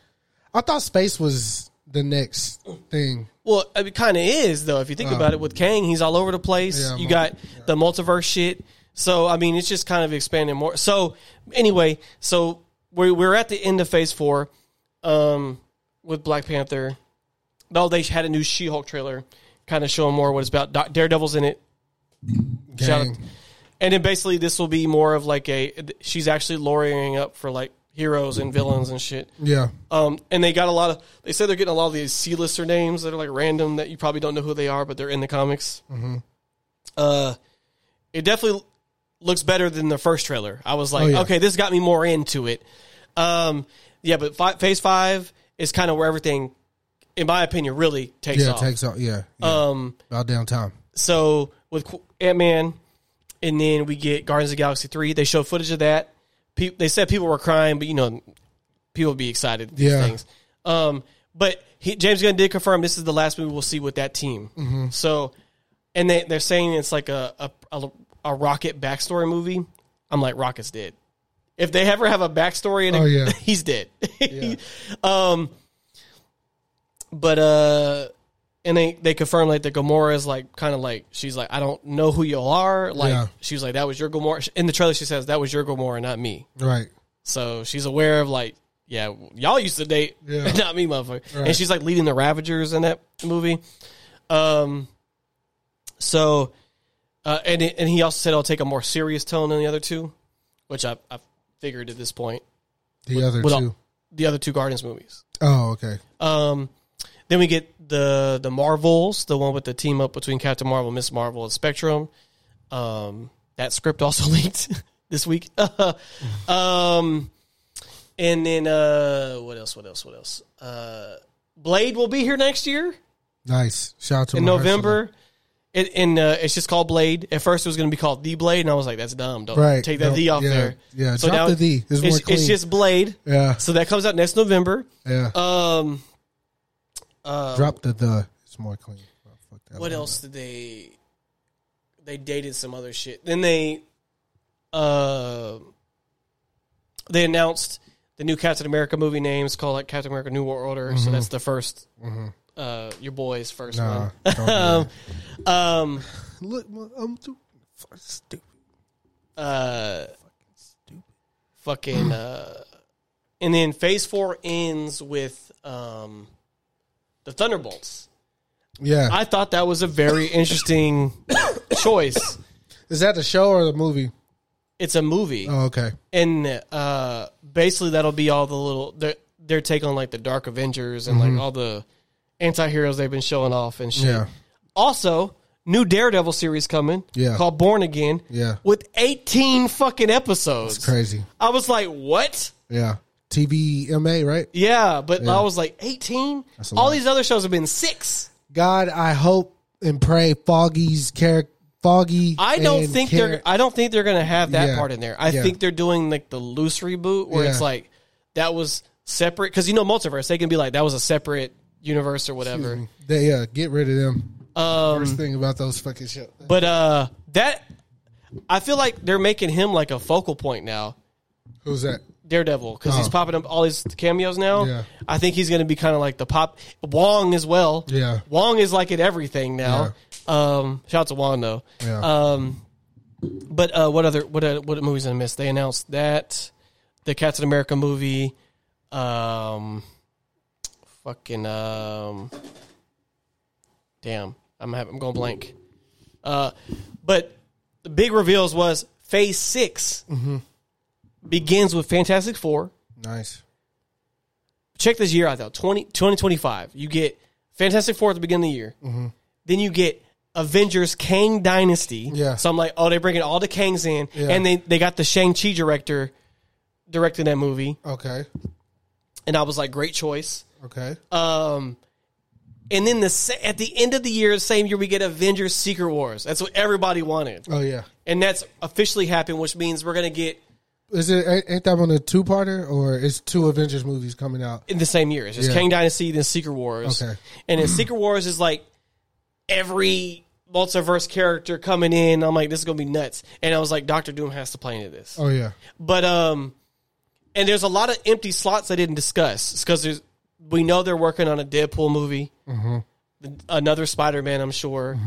I thought space was the next thing. Well, it kind of is though. If you think about it, with Kang, he's all over the place. Yeah, you got the multiverse shit. So I mean, it's just kind of expanding more. So anyway, so we're we're at the end of Phase Four, um, with Black Panther. Though they had a new She Hulk trailer, kind of showing more what it's about. Daredevil's in it. Shout out, and then basically this will be more of like a she's actually lawyering up for like heroes and villains and shit. Yeah. Um, and they got a lot of. They said they're getting a lot of these C-lister names that are like random that you probably don't know who they are, but they're in the comics. Mm-hmm. Uh, it definitely looks better than the first trailer. I was like, Oh, yeah. okay, this got me more into it. Um, yeah, but fi- Phase Five is kind of where everything, in my opinion, really takes Yeah, off. takes off. Yeah. yeah. um, About damn time. so with Ant Man, and then we get Guardians of the Galaxy three. They show footage of that. Pe- they said people were crying, but you know, people would be excited. These Yeah. things. Um, but he, James Gunn did confirm this is the last movie we'll see with that team. Mm-hmm. So, and they they're saying it's like a a, a a Rocket backstory movie. I'm like Rocket's dead. If they ever have a backstory in it, Oh, yeah. he's dead. um, but uh, and they they confirm like that Gamora is like kind of like she's like I don't know who you are. Like Yeah. she was like that was your Gamora. In the trailer, she says that was your Gamora, not me. Right. So she's aware of like yeah, y'all used to date, Yeah. not me, motherfucker. Right. And she's like leading the Ravagers in that movie. Um, so uh, and it- and he also said I'll take a more serious tone than the other two, which I I figured at this point. The other with all- two. the other two Guardians movies. Oh, okay. Um, then we get the the Marvels, the one with the team up between Captain Marvel, Miss Marvel, and Spectrum. Um, that script also leaked this week. um, and then uh, what else? What else? What else? Uh, Blade will be here next year Nice. Shout out to in. November. It, and uh, it's just called Blade. At first, it was going to be called The Blade, and I was like, "That's dumb. Don't Right. take that Don't- The off yeah, there." yeah, drop the The. It's it's, it's just Blade. Yeah. So that comes out next November. Yeah. Um, uh, Drop the the. It's more clean. Oh, what else did they? They dated some other shit. Then they, uh, they announced the new Captain America movie names called like Captain America: New World Order. So that's the 1st Uh, your boy's first Mm-hmm. Nah. one. Um, um, Look, I'm too fucking stupid. uh, fucking, uh, and then Phase Four ends with um, the Thunderbolts. Yeah. I thought that was a very interesting choice. Is that the show or the movie? It's a movie. Oh, okay. and uh, basically that'll be all the little their, their take on like the Dark Avengers and like all the anti-heroes they've been showing off and shit. Yeah. Also, new Daredevil series coming. Yeah. Called Born Again. Yeah. With 18 fucking episodes. It's crazy. I was like, what? Yeah. TVMA, right? Yeah, but Yeah. I was like, 18? All lot. these other shows have been six. God, I hope and pray Foggy's character, Foggy. I don't think Char- they're. I don't think they're going to have that Yeah. part in there. I think they're doing like the loose reboot where it's like that was separate because you know multiverse. They can be like that was a separate universe or whatever. They, yeah, get rid of them. Um, Worst thing about those fucking shows. but uh, that I feel like they're making him like a focal point now. Who's that? Daredevil because he's Oh. popping up all these cameos now. Yeah. I think he's going to be kind of like the pop Wong as well. Yeah. Wong is like at everything now. Um, shout out to Wong though. Yeah. Um, but uh, what other what uh, what movies did I miss? They announced that the Captain America movie. Um, fucking um, damn, I'm having, I'm going blank. Uh, but the big reveals was Phase 6 begins with Fantastic Four. nice. Check this year out though 20, 2025. You get Fantastic Four at the beginning of the year. Then you get Avengers Kang Dynasty. Yeah. So I'm like, oh, they're bringing all the Kangs in, Yeah. and they they got the Shang Chi director directing that movie, Okay. and I was like, great choice. Okay. Um, and then the at the end of the year, the same year, we get Avengers Secret Wars. That's what everybody wanted, Oh yeah. and that's officially happened, which means we're gonna get Is it ain't- ain't that one a two parter or is two Avengers movies coming out? in the same year. It's just Yeah. Kang Dynasty, then Secret Wars. Okay. And then Secret Wars is like every multiverse character coming in. I'm like, this is gonna be nuts. And I was like, Doctor Doom has to play into this. Oh yeah. But um, and there's a lot of empty slots I didn't discuss because there's we know they're working on a Deadpool movie, Mm-hmm. another Spider Man, I'm sure.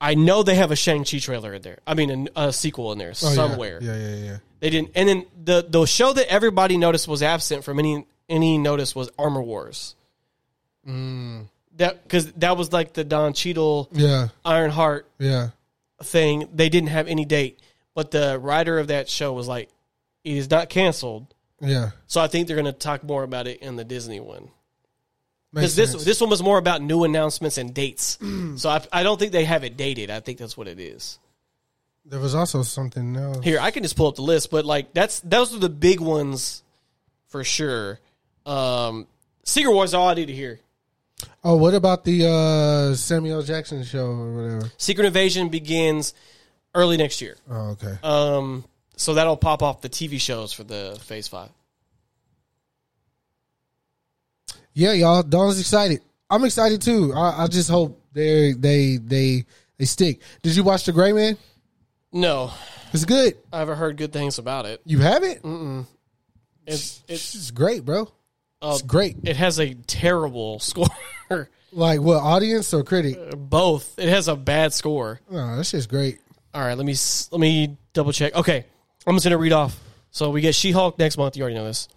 I know they have a Shang Chi trailer in there. I mean, a, a sequel in there Oh, somewhere. Yeah, yeah, yeah. They didn't. And then the the show that everybody noticed was absent from any any notice was Armor Wars. That because that was like the Don Cheadle Yeah, Ironheart yeah. thing, they didn't have any date, but the writer of that show was like, "It is not canceled." Yeah. So I think they're going to talk more about it in the Disney one. Because this this one was more about new announcements and dates. so I, I don't think they have it dated. I think that's what it is. there was also something else. Here, I can just pull up the list, but like that's those are the big ones for sure. Um, Secret Wars, all I need to hear. Oh, what about the uh, Samuel Jackson show or whatever? Secret Invasion begins early next year. Oh, okay. Um, so that'll pop off the TV shows for the Phase Five. Yeah, y'all. Dawn's excited. I'm excited too. I, I just hope they they they they stick. Did you watch The Gray Man? No, It's good. I haven't heard good things about it. You have it? It it, It's great, bro. uh, It's great. it has a terrible score. Like what? Audience or critic? Both. It has a bad score. No, that's just great. All right, let me let me double check. Okay, I'm just gonna read off. So we get She-Hulk next month. You already know this.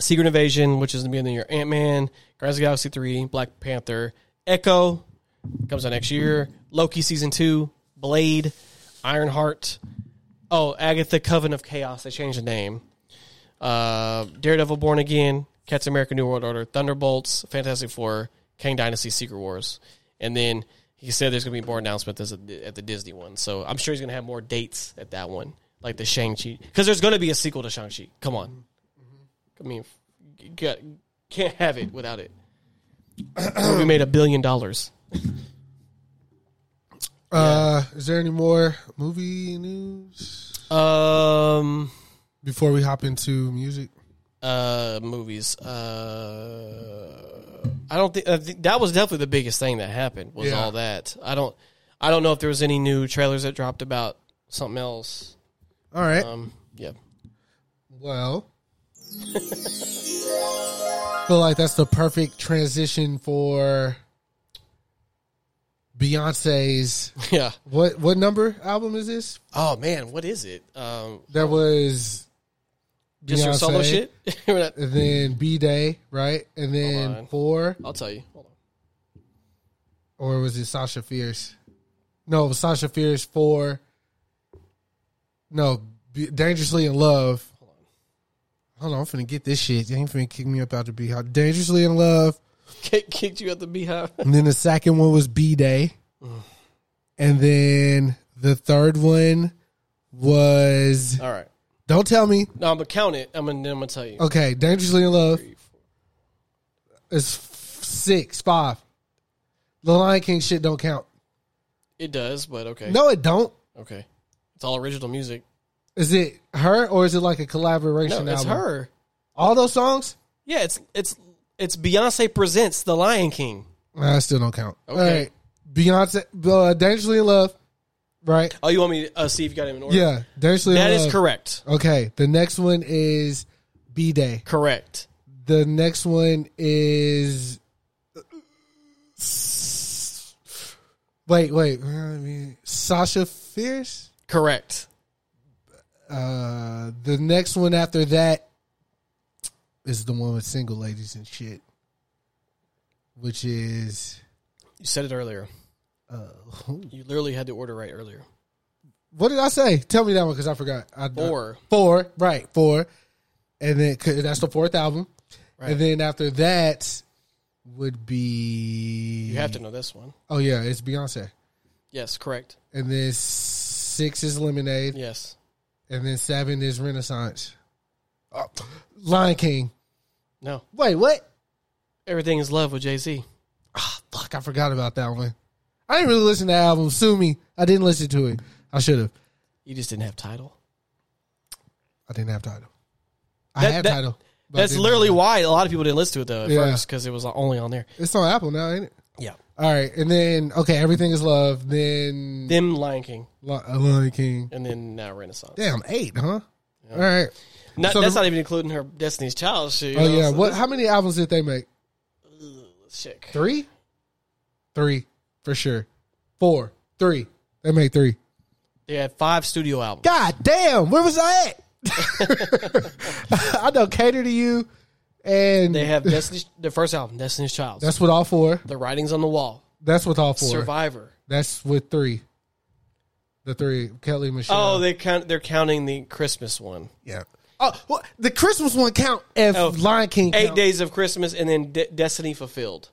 Secret Invasion, which is the beginning of the year. Ant Man, Guardians of Galaxy three, Black Panther, Echo comes out next year. Loki season two, Blade, Ironheart. Oh, Agatha Coven of Chaos. They changed the name. Uh, Daredevil, Born Again, Captain America, New World Order, Thunderbolts, Fantastic Four, Kang Dynasty, Secret Wars, and then he said there's going to be more announcements at the Disney one. So I'm sure he's going to have more dates at that one, like the Shang Chi, because there's going to be a sequel to Shang Chi. Come on, I mean, got, can't have it without it. we made a billion dollars. Uh, is there any more movie news Um, before we hop into music? uh, movies. Uh, I don't think, I think that was definitely the biggest thing that happened was Yeah. all that. I don't, I don't know if there was any new trailers that dropped about something else. All right. Um, yeah, Well, feel like that's the perfect transition for Beyonce's yeah. what what number album is this? Oh man, what is it? Um, There was just your solo shit. Not- and then B Day, right? And then four, I'll tell you. Hold on. or was it Sasha Fierce? No, it was Sasha Fierce four. No, Dangerously in Love. Hold on, Hold on, I'm finna get this shit. You ain't finna kick me up out the beehive. Dangerously in Love. Kick- Kicked you at the beehive. And then the second one was B Day. And then the third one was All right. don't tell me. No, I'm gonna count it. I'm gonna, I'm gonna tell you. Okay, Dangerously in Love Three, four. f- six, five. The Lion King shit don't count. It does, but okay. No, it don't. Okay. It's all original music. Is it her or is it like a No, collaboration it's album? her. All those songs? Yeah, it's it's it's Beyonce presents The Lion King. Nah, that still don't count. Okay. All right. Beyonce, uh, Dangerously in Love, right? Oh, you want me to uh, see if you got him in order? Yeah, Dangerously that is correct. Okay, the next one is B Day. Correct. The next one is. Wait, wait. I mean, Sasha Fierce. Correct. Uh, the next one after that is the one with single ladies and shit, which is You said it earlier. uh, You literally had the order right earlier. what did I say? Tell me that one because I forgot. I, Four. four, right? Four, and then 'cause that's the fourth album, Right. and then after that would be You have to know this one. Oh yeah, it's Beyonce. Yes, correct. And then six is Lemonade. Yes. And then seven is Renaissance. Oh, Lion King. No. Wait, what? Everything is love with Jay Z. Ah, fuck, I forgot about that one. I didn't really listen to the album. Sue me. I didn't listen to it. I should have. You just didn't have title. I didn't have title. I That- had that- title. That's literally why a lot of people didn't listen to it though at Yeah. first because it was only on there. It's on Apple now, ain't it? Yeah. All right, and then okay, everything is love. Then Them Lion King Li- uh, Lion King. and then now Renaissance. Damn, eight, huh? All right. Not, So that's the- not even including her Destiny's Child shit. you Oh know, yeah. so What? How many albums did they make? Let's check. Three. Three for sure. Four. Three. They made three. They had five studio albums. God damn, where was I at? I know cater to you, and They have Destiny's the first album, Destiny's Child. that's with all four. the writings on the wall. That's with all four. Survivor. That's with three. The three Kelly Michelle. Oh, they count. They're counting the Christmas one. yeah. Oh, well, the Christmas one count if Oh, Lion King. Eight count. days of Christmas, and then De- Destiny Fulfilled.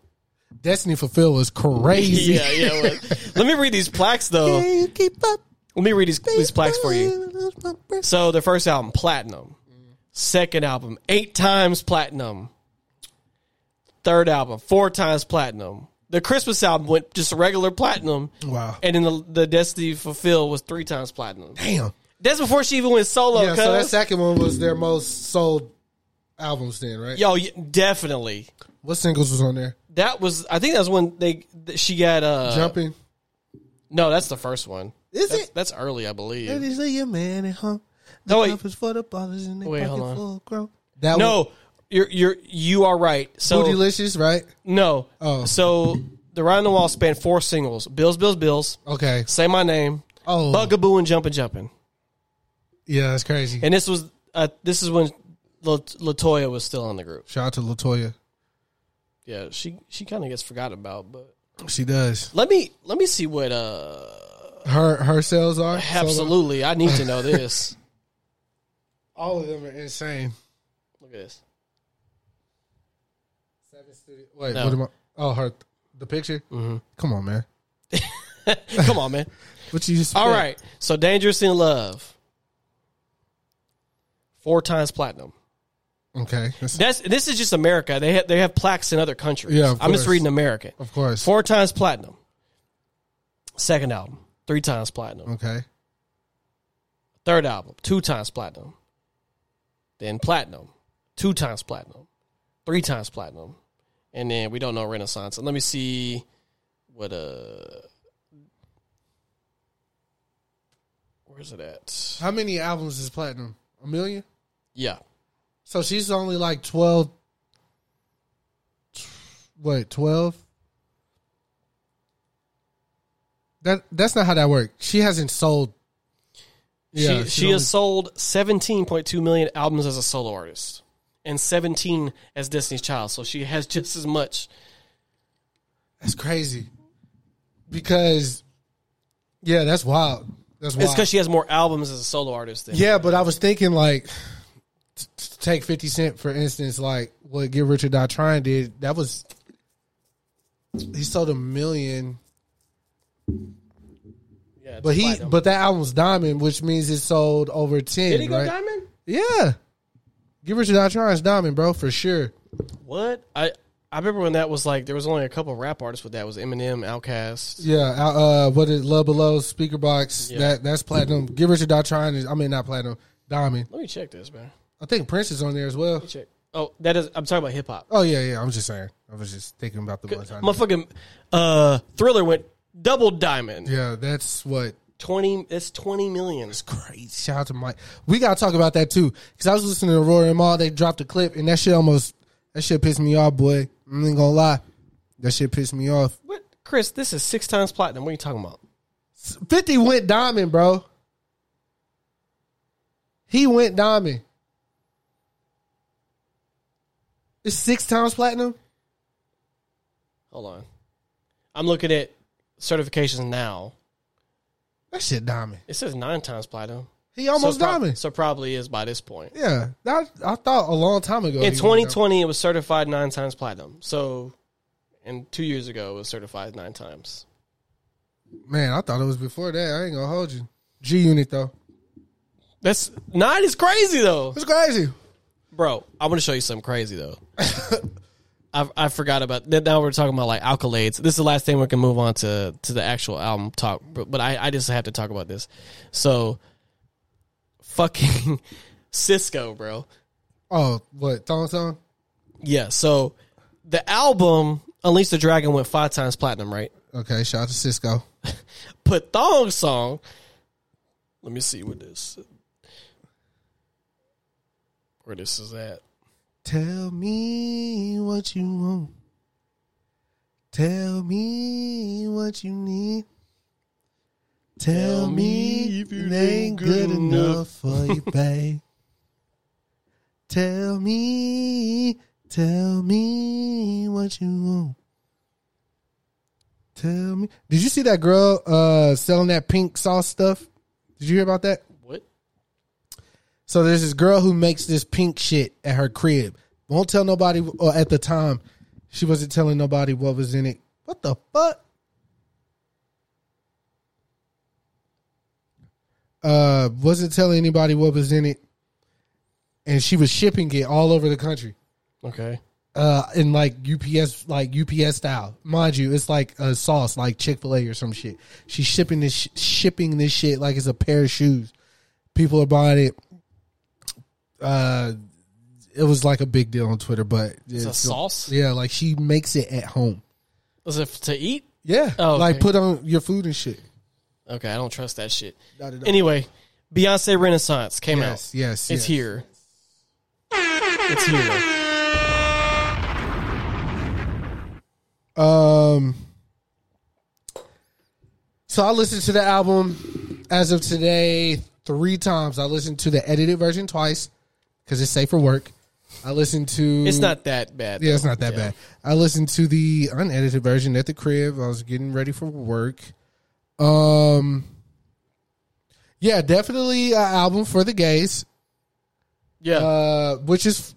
Destiny Fulfilled is crazy. Yeah, yeah. it was. Let me read these plaques though. Can you keep up? Let me read these, these plaques for you. So the first album, platinum. Second album, eight times platinum. Third album, four times platinum. The Christmas album went just regular platinum. Wow. And then the, the Destiny Fulfilled was three times platinum. Damn. That's before she even went solo. Yeah, so that second one was their most sold albums then, right? Yo, definitely. What singles was on there? That was. I think that was when they she got uh Jumping. No, that's the first one. Is that's, it? That's early, I believe. Ladies, say your man at home. The No, wait. cup is for the ballers and they Wait, hold on. full of grow. That No, you're you're you are right. So Bootylicious, right? no. Oh. So the Ride on the Wall spanned four singles: Bills, Bills, Bills, Okay. Say My Name, Oh, Bugaboo, and Jumpin' Jumpin'. yeah, that's crazy. And this was uh, this is when La- LeToya was still on the group. Shout out to LeToya. Yeah, she she kind of gets forgot about, but She does. let me let me see what uh Her her sales are sold out? absolutely I need to know this. All of them are insane. Look at this. Seven studio. Wait, No. what am I? Oh, her the picture. Mm-hmm. Come on, man. Come on, man. What you just? All right. So Dangerous in Love. Four times platinum. Okay. That's- That's this is just America. They have they have plaques in other countries. Yeah, of I'm just course. reading American. of course. Four times platinum. Second album, three times platinum. Okay. Third album, two times platinum. Then platinum, two times platinum, three times platinum, and then we don't know Renaissance. And let me see what uh, where's it at? How many albums is platinum? A million. Yeah, So she's only like twelve. What twelve? That that's not how that works. She hasn't sold. Yeah, she, she only- has sold 17.2 million albums as a solo artist and 17 as Destiny's Child. So she has just as much. That's crazy. Because, yeah, that's wild. That's wild. It's because she has more albums as a solo artist than yeah, but I was thinking like, t- t- take Fifty Cent for instance, like what Get Rich or Die Trying did. That was he sold a million, Yeah, but he platinum. but that album's diamond, which means it sold over ten. did he go right? diamond? Yeah, Get Rich or Die Trying is diamond, bro, for sure. What I I remember when that was like there was only a couple rap artists with that it was Eminem, Outkast. Yeah, uh, what is Love Below Speakerboxxx? Yeah. That that's platinum. Get Rich or Die Trying is I mean not platinum, diamond. Let me check this, man. I think Prince is on there as well. Let me check. Oh, that is. I'm talking about hip hop. Oh yeah, yeah. I'm just saying. I was just thinking about the one time. Motherfucking uh, Thriller went double diamond. Yeah, that's what Twenty. It's twenty million. It's crazy. Shout out to Mike. We gotta talk about that too, because I was listening to Rory and Mal. They dropped a clip, and that shit almost that shit pissed me off, boy. I ain't gonna lie, that shit pissed me off. What, Chris? This is six times platinum. What are you talking about? Fifty went diamond, bro. He went diamond. It's six times platinum. Hold on. I'm looking at certifications now. That shit diamond. It says nine times platinum. He almost so prob- diamond. So probably is by this point. yeah, that, I thought a long time ago. In he went 2020, it was certified nine times platinum. So, and two years ago, it was certified nine times. Man, I thought it was before that. I ain't gonna hold you. G Unit though. That's nine is crazy though, It's crazy. bro. I want to show you something crazy though. I I forgot about that. Now we're talking about like accolades. This is the last thing we can move on to to the actual album talk. But, but I I just have to talk about this. So, fucking Sisqo, bro. Oh, what? Thong song? Yeah. So the album Unleash the Dragon went five times platinum, right? Okay, shout out to Sisqo. Put Thong song. Let me see what this. Where this is at. Tell me what you want. Tell me what you need. Tell, Tell me if it ain't good good enough enough. for you, babe. Tell me, tell me what you want. Tell me, did you see that girl uh selling that pink sauce stuff? Did you hear about that? So there's this girl who makes this pink shit at her crib. Won't tell nobody. Or at the time, she wasn't telling nobody what was in it. What the fuck? Uh, wasn't telling anybody what was in it, and she was shipping it all over the country. Okay. Uh, in like UPS, like UPS style, mind you, it's like a sauce, like Chick Fil A or some shit. She's shipping this, sh- shipping this shit like it's a pair of shoes. People are buying it. Uh, it was like a big deal on Twitter, but It's a sauce? Yeah, like she makes it at home. Was it to eat? Yeah, Oh, like okay. put on your food and shit. Okay, I don't trust that shit. Not at all. Anyway, Beyonce Renaissance came Yes, out. yes, It's yes. here. It's here. Um, so I listened to the album as of today three times. I listened to the edited version twice because it's safe for work. I listened to It's not that bad. yeah, it's not that Yeah. bad. I listened to the unedited version at the crib. I was getting ready for work. Um, yeah, definitely an album for the gays. Yeah. Uh, which is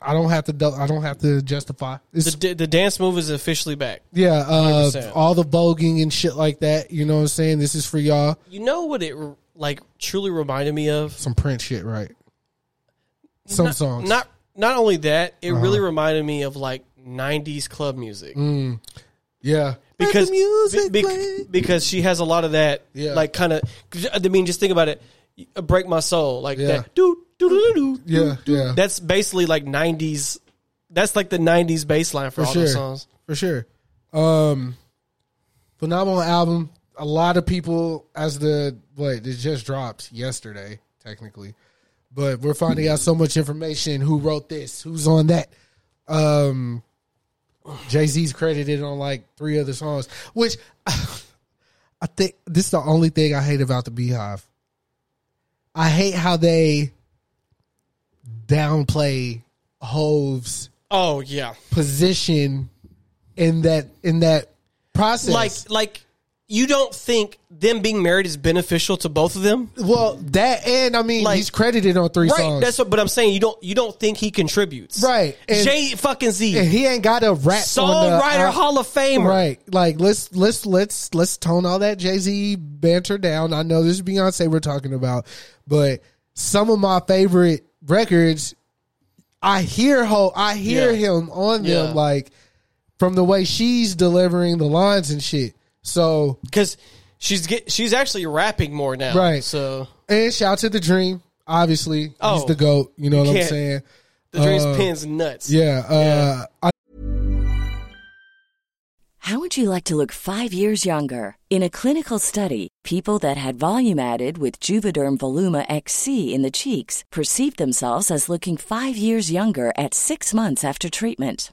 I don't have to I don't have to justify. It's the, the dance move is officially back. Yeah, uh, all the voguing and shit like that. You know what I'm saying? This is for y'all. You know what it like truly reminded me of? Some Prince shit, right? Some not, songs. Not not only that, it Uh-huh. really reminded me of like '90s club music yeah. because music be- be- because she has a lot of that. Yeah. like kind of. I mean, just think about it. Break my soul, like Yeah. that. Do do do do. Yeah, yeah. That's basically like '90s. That's like the '90s baseline for, For all those sure. songs. For sure. Um phenomenal album. A lot of people as the wait, it just dropped yesterday, technically. But we're finding out so much information. Who wrote this? Who's on that? Um Jay Z's credited on like three other songs, which I think this is the only thing I hate about the Beehive. I hate how they downplay Hove's Oh yeah, position in that in that process. like like you don't think them being married is beneficial to both of them? well, that and I mean Like- he's credited on three Right. songs. That's what. But I'm saying you don't. You don't think he contributes. Right. And- Jay fucking Z. and he ain't got a rap on the Songwriter Hall of Famer. Right. Like let's let's let's let's tone all that Jay Z banter down. I know this is Beyonce we're talking about, but some of my favorite records, I hear ho I hear Yeah. him on them Yeah. like from the way she's delivering the lines and shit. So Because she's get, she's actually rapping more now. Right. So and shout to the dream. Obviously, he's Oh, the goat. You know you what I'm saying? the dream's Uh, pins nuts. Yeah. Uh, I How would you like to look five years younger? In a clinical study, people that had volume added with Juvederm Voluma XC in the cheeks perceived themselves as looking five years younger at six months after treatment.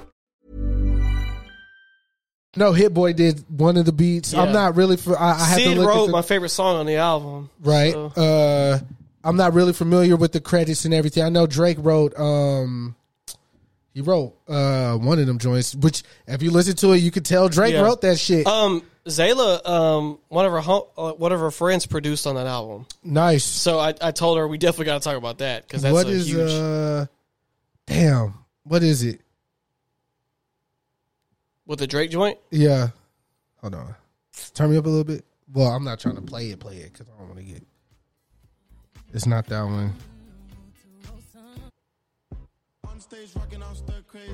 no Hit Boy did one of the beats. I'm not really for. I, I have Syd to look wrote the, my favorite song on the album. right. So- Uh, I'm not really familiar with the credits and everything. I know Drake wrote um, He wrote uh, one of them joints, which if you listen to it, you could tell Drake Yeah. wrote that shit. Um, Zayla, um, one of her home, uh, one of her friends produced on that album. nice. So I, I told her we definitely got to talk about that because that's What a is huge. uh? Damn, what is it? With the Drake joint. Yeah, hold on. Turn me up a little bit. Well, I'm not trying to play it, play it because I don't want to get. It's not that one.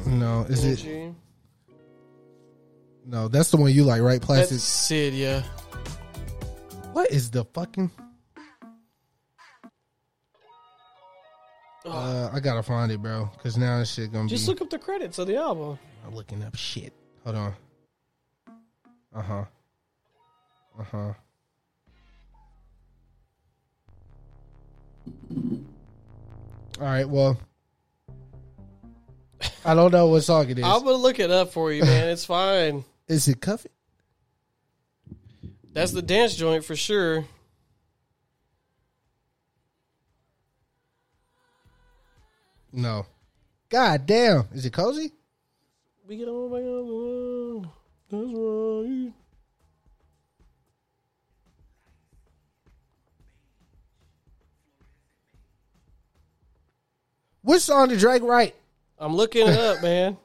No, is it? No, that's the one you like, right? That's Plastic. Syd, yeah. What is the fucking? Uh, I gotta find it, bro, because now this shit gonna Just be. look up the credits of the album. I'm looking up shit. Hold on. Uh huh. Uh huh. All right. Well, I don't know what song it is. I'm gonna look it up for you, man. It's fine. Is it Cuff It? That's the dance joint for sure. No. God damn. Is it Cozy? We get on my own. That's right. Which song did Drake write? I'm looking it up, man.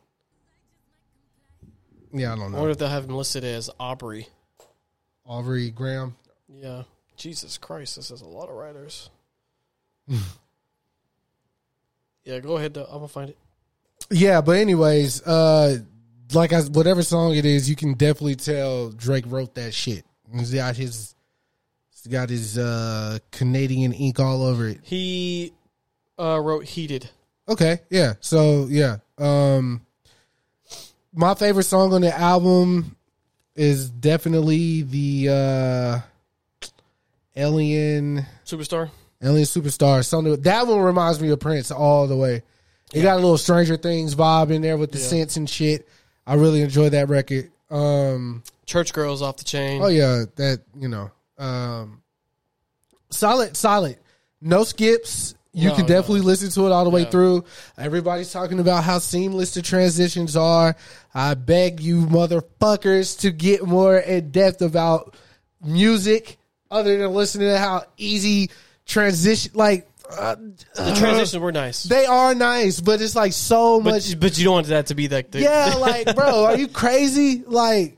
Yeah, I don't I know. wonder if they'll have him listed as Aubrey. Aubrey Graham. Yeah. Jesus Christ, this is a lot of writers. yeah, go ahead. Though. I'm gonna find it. Yeah, but anyways, uh, like I, whatever song it is, you can definitely tell Drake wrote that shit. He's got his, he's got his uh, Canadian ink all over it. He uh, wrote "Heated." Okay, yeah. So yeah, um, my favorite song on the album is definitely the uh, Alien Superstar. Alien Superstar. Something that one reminds me of Prince all the way. It got a little Stranger Things vibe in there with the Yeah. synths and shit. I really enjoy that record. Um, Church Girls off the chain. oh yeah, that you know, um, solid, solid. No skips. You No, can definitely no. listen to it all the way Yeah. through. Everybody's talking about how seamless the transitions are. I beg you, motherfuckers, to get more in depth about music, other than listening to how easy transition. Like uh, The transitions were nice, they are nice, but it's like so but much. but you don't want that to be like the Yeah, like, bro, are you crazy? Like,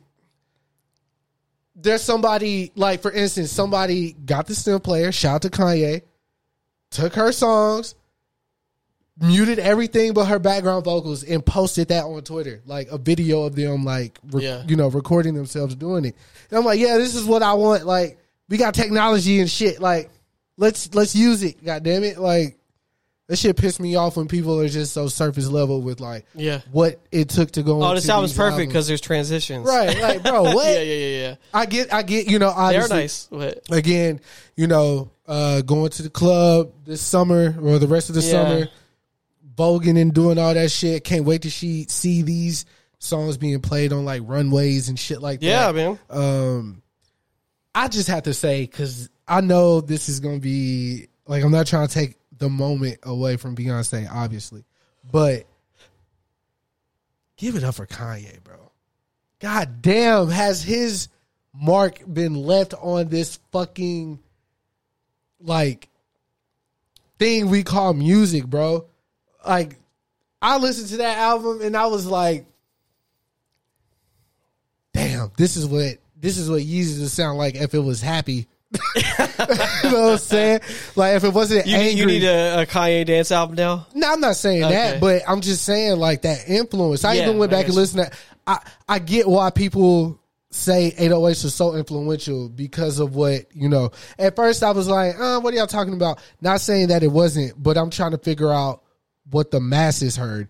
there's somebody, like, for instance, somebody got the stem player, shout out to Kanye, took her songs, muted everything but her background vocals, and posted that on Twitter, like a video of them, like, re- Yeah. you know, recording themselves doing it. And I'm like, yeah, this is what I want. Like, we got technology and shit. Like, let's let's use it. God damn it, like. That shit pissed me off when people are just so surface level with like Yeah. what it took to go. Oh, this album's perfect because there's transitions. right, like bro, what? yeah, yeah, yeah, yeah. I get, I get, you know, I They're nice. But again, you know, uh, going to the club this summer or the rest of the Yeah. summer, voguing and doing all that shit. Can't wait to she see these songs being played on like runways and shit like yeah, that. Yeah, man. Um, I just have to say because I know this is gonna be like I'm not trying to take the moment away from Beyonce, obviously, but give it up for Kanye, bro. God damn, has his mark been left on this fucking like thing we call music, bro? Like, I listened to that album and I was like, damn, this is what this is what Yeezy would sound like if it was happy. you know what I'm saying? Like if it wasn't You, angry. you need a, a Kanye dance album now. No, I'm not saying Okay. that, but I'm just saying like that influence. I Yeah, even went back and listened to I I get why people say 808s was so influential because of what, you know. At first I was like, uh, what are y'all talking about? Not saying that it wasn't, but I'm trying to figure out what the masses heard.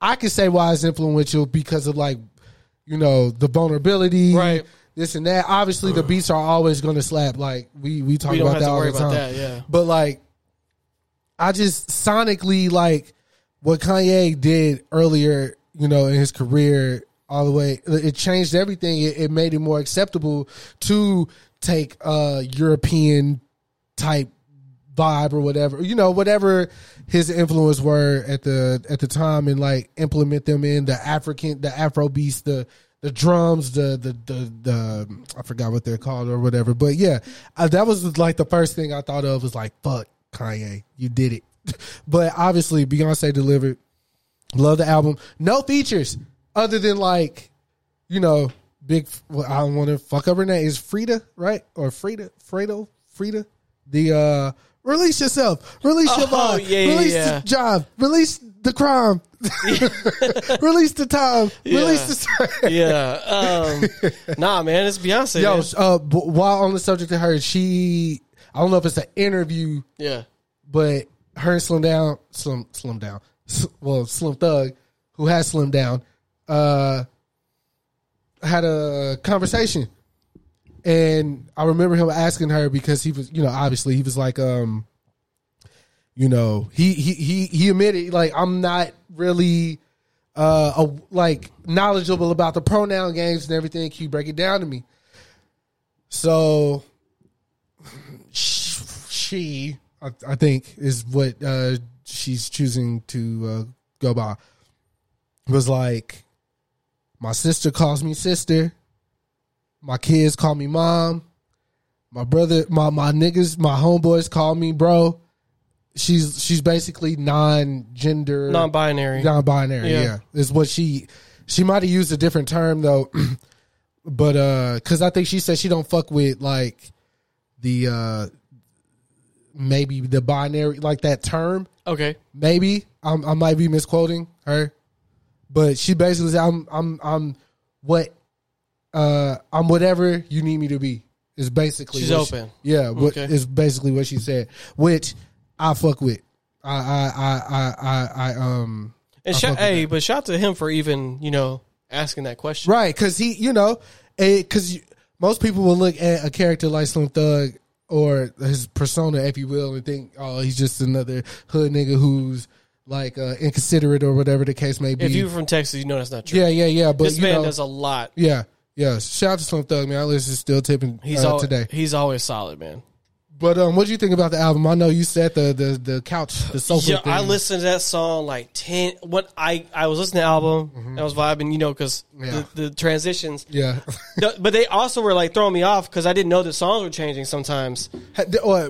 I can say why it's influential because of like, you know, the vulnerability, Right. This and that. Obviously, the beats are always going to slap. Like we we talk We about that all the time. that. Yeah. But like, I just sonically like what Kanye did earlier, you know, in his career, all the way. It changed everything. It, it made it more acceptable to take a European type vibe or whatever. You know, whatever his influence were at the at the time, and like implement them in the African, the Afro beats, the the drums, the the the the I forgot what they're called or whatever. But yeah, uh, that was like the first thing I thought of was like, fuck Kanye, you did it. but obviously, Beyonce delivered. Love the album. No features other than like, you know, big. Well, I don't want to fuck up her name. Is Frida right or Frida? Fredo? Frida? The uh, release yourself. Release your Oh, vibe. yeah, yeah, release yeah. the job. Release the crime. release the time. Release the. time. yeah. Um, nah, man, it's Beyonce. Yo, man. uh, while on the subject of her, she. I don't know if it's an interview Yeah. but her and Slim Down, Slim, Slim Down, well, Slim Thug, who has Slim Down, uh, had a conversation, and I remember him asking her because he was, you know, obviously he was like, um, you know, he he he he admitted like I'm not really uh a, like knowledgeable about the pronoun games and everything. Can you break it down to me? So she, I, I think, is what uh, she's choosing to uh, go by. Was like, my sister calls me sister. My kids call me mom. My brother, my my niggas, my homeboys call me bro. She's she's basically non-gender, Non-binary. non-binary. Yeah. Yeah, is what she she might have used a different term though, but uh, because I think she said she don't fuck with like the uh maybe the binary like that term Okay. maybe I'm, i might be misquoting her but she basically said i'm i'm i'm what uh i'm whatever you need me to be is basically She's what she- open. yeah what Okay. is basically what she said which i fuck with i i i i i, I um And I shout, hey, that. but shout out to him for even you know asking that question. Right, because he, you know, because most people will look at a character like Slim Thug or his persona, if you will, and think, oh, he's just another hood nigga who's like uh, inconsiderate or whatever the case may be. If you're from Texas, you know that's not true. yeah, yeah, yeah. But this you man know, does a lot. yeah, yeah. Shout out to Slim Thug, man. I listen to still tipping He's uh, al- today. He's always solid, man. But um, what do you think about the album? I know you said the the the couch, the sofa. Yeah, thing. I listened to that song like ten. What I I was listening to the album, I was vibing, you know, because Mm-hmm. Yeah. the, the transitions. Yeah. But they also were like throwing me off because I didn't know the songs were changing sometimes.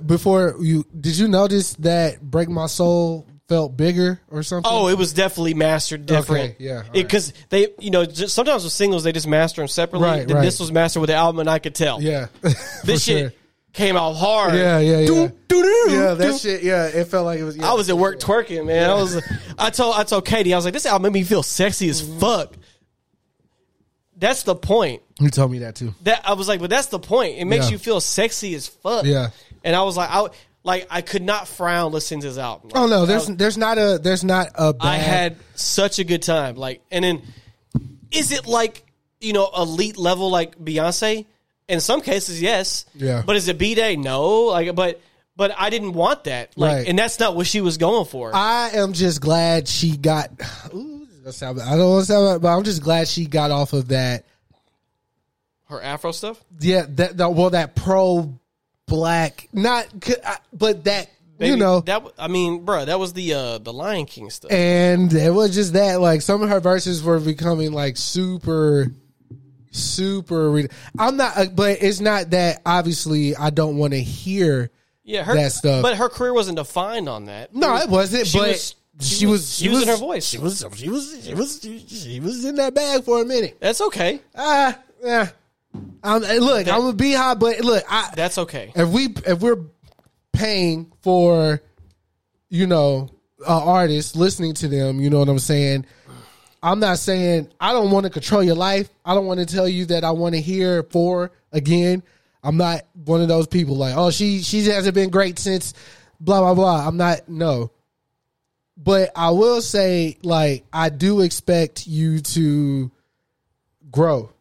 Before you, did you notice that "Break My Soul" felt bigger or something? Oh, it was definitely mastered different. Okay, yeah, all right. because they, you know, just, sometimes with singles they just master them separately. Right, right. this was mastered with the album, and I could tell. yeah. this shit sure. Came out hard. Yeah, yeah, yeah. Doom, doo, doo, Yeah, doo. that shit. Yeah, it felt like it was. Yeah. I was at work twerking, man. I was. I told I told Katie, I was like, this album made me feel sexy as Mm-hmm. fuck. That's the point. You told me that too. That I was like, but that's the point. It makes Yeah. you feel sexy as fuck. Yeah. And I was like, I like I could not frown listening to this album. Oh no, there's was- there's not a there's not a bad. I had such a good time. Like, and then is it like you know elite level like Beyonce? In some cases, yes. Yeah. But is it B'Day? No. Like, but but I didn't want that. Like, Right. and that's not what she was going for. I am just glad she got. Ooh, sound- I don't want to sound, but I'm just glad she got off of that. Her Afro stuff. Yeah, that, that well, that pro black, not, but that you know, that. I mean, bro, that was the uh the Lion King stuff. and it was just that. Like some of her verses were becoming like super, super. Re- I'm not, uh, but it's not that. Obviously, I don't want to hear. yeah, her that stuff. But her career wasn't defined on that. No, it wasn't. She but was- she, was, she using was her voice. She was, she was, she was, she was in that bag for a minute. That's okay. Ah, yeah. Um, hey, look, I'm a Beyhive, but look, I, That's okay. if we if we're paying for, you know, uh, artists listening to them, you know what I'm saying. I'm not saying I don't want to control your life. I don't want to tell you that I want to hear for again. I'm not one of those people like, oh, she she hasn't been great since blah blah blah. I'm not no. But I will say, like, I do expect you to grow.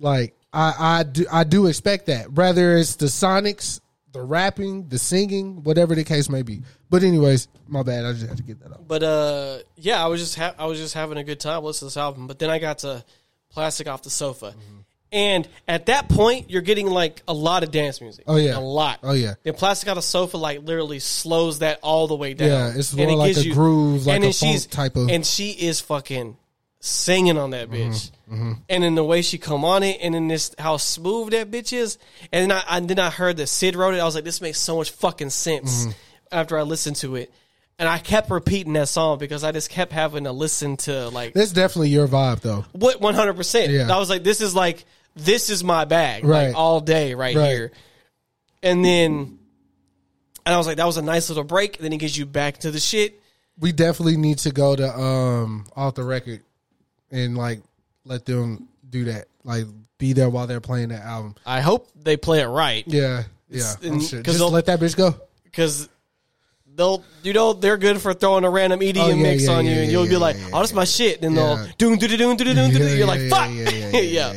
Like, I I do I do expect that. Whether it's the Sonics, the rapping, the singing, whatever the case may be. But anyways, my bad. I just had to get that off. But uh, yeah, I was just ha- I was just having a good time listening to this album. But then I got to Plastic Off the Sofa, And at that point, you're getting like a lot of dance music. Oh, yeah. a lot. Oh, yeah. Then Plastic Off the Sofa like literally slows that all the way down. Yeah, it's And more it like a groove, like and a funk she's type of- And she is fucking singing on that bitch. Mm-hmm, And then the way she come on it, and then this how smooth that bitch is. And then I, and then I heard that Syd wrote it. I was like, this makes so much fucking sense. Mm-hmm. After I listened to it. And I kept repeating that song because I just kept having to listen to like That's definitely your vibe, though. what one hundred percent. I was like, this is like this is my bag, Right. like all day right, Right. here. And then, and I was like, that was a nice little break. then it gets you back to the shit. We definitely need to go to um off the record and like let them do that. Like be there while they're playing that album. I hope they play it right. Yeah, yeah. and- I'm sure. 'cause Just let that bitch go. because they'll you know they're good for throwing a random EDM Oh, yeah, mix yeah, on yeah, you, and you'll be like, "Oh, that's my shit." Then Yeah. they'll doom doom doom doom doom doom. Yeah, You're like, "Fuck." yeah,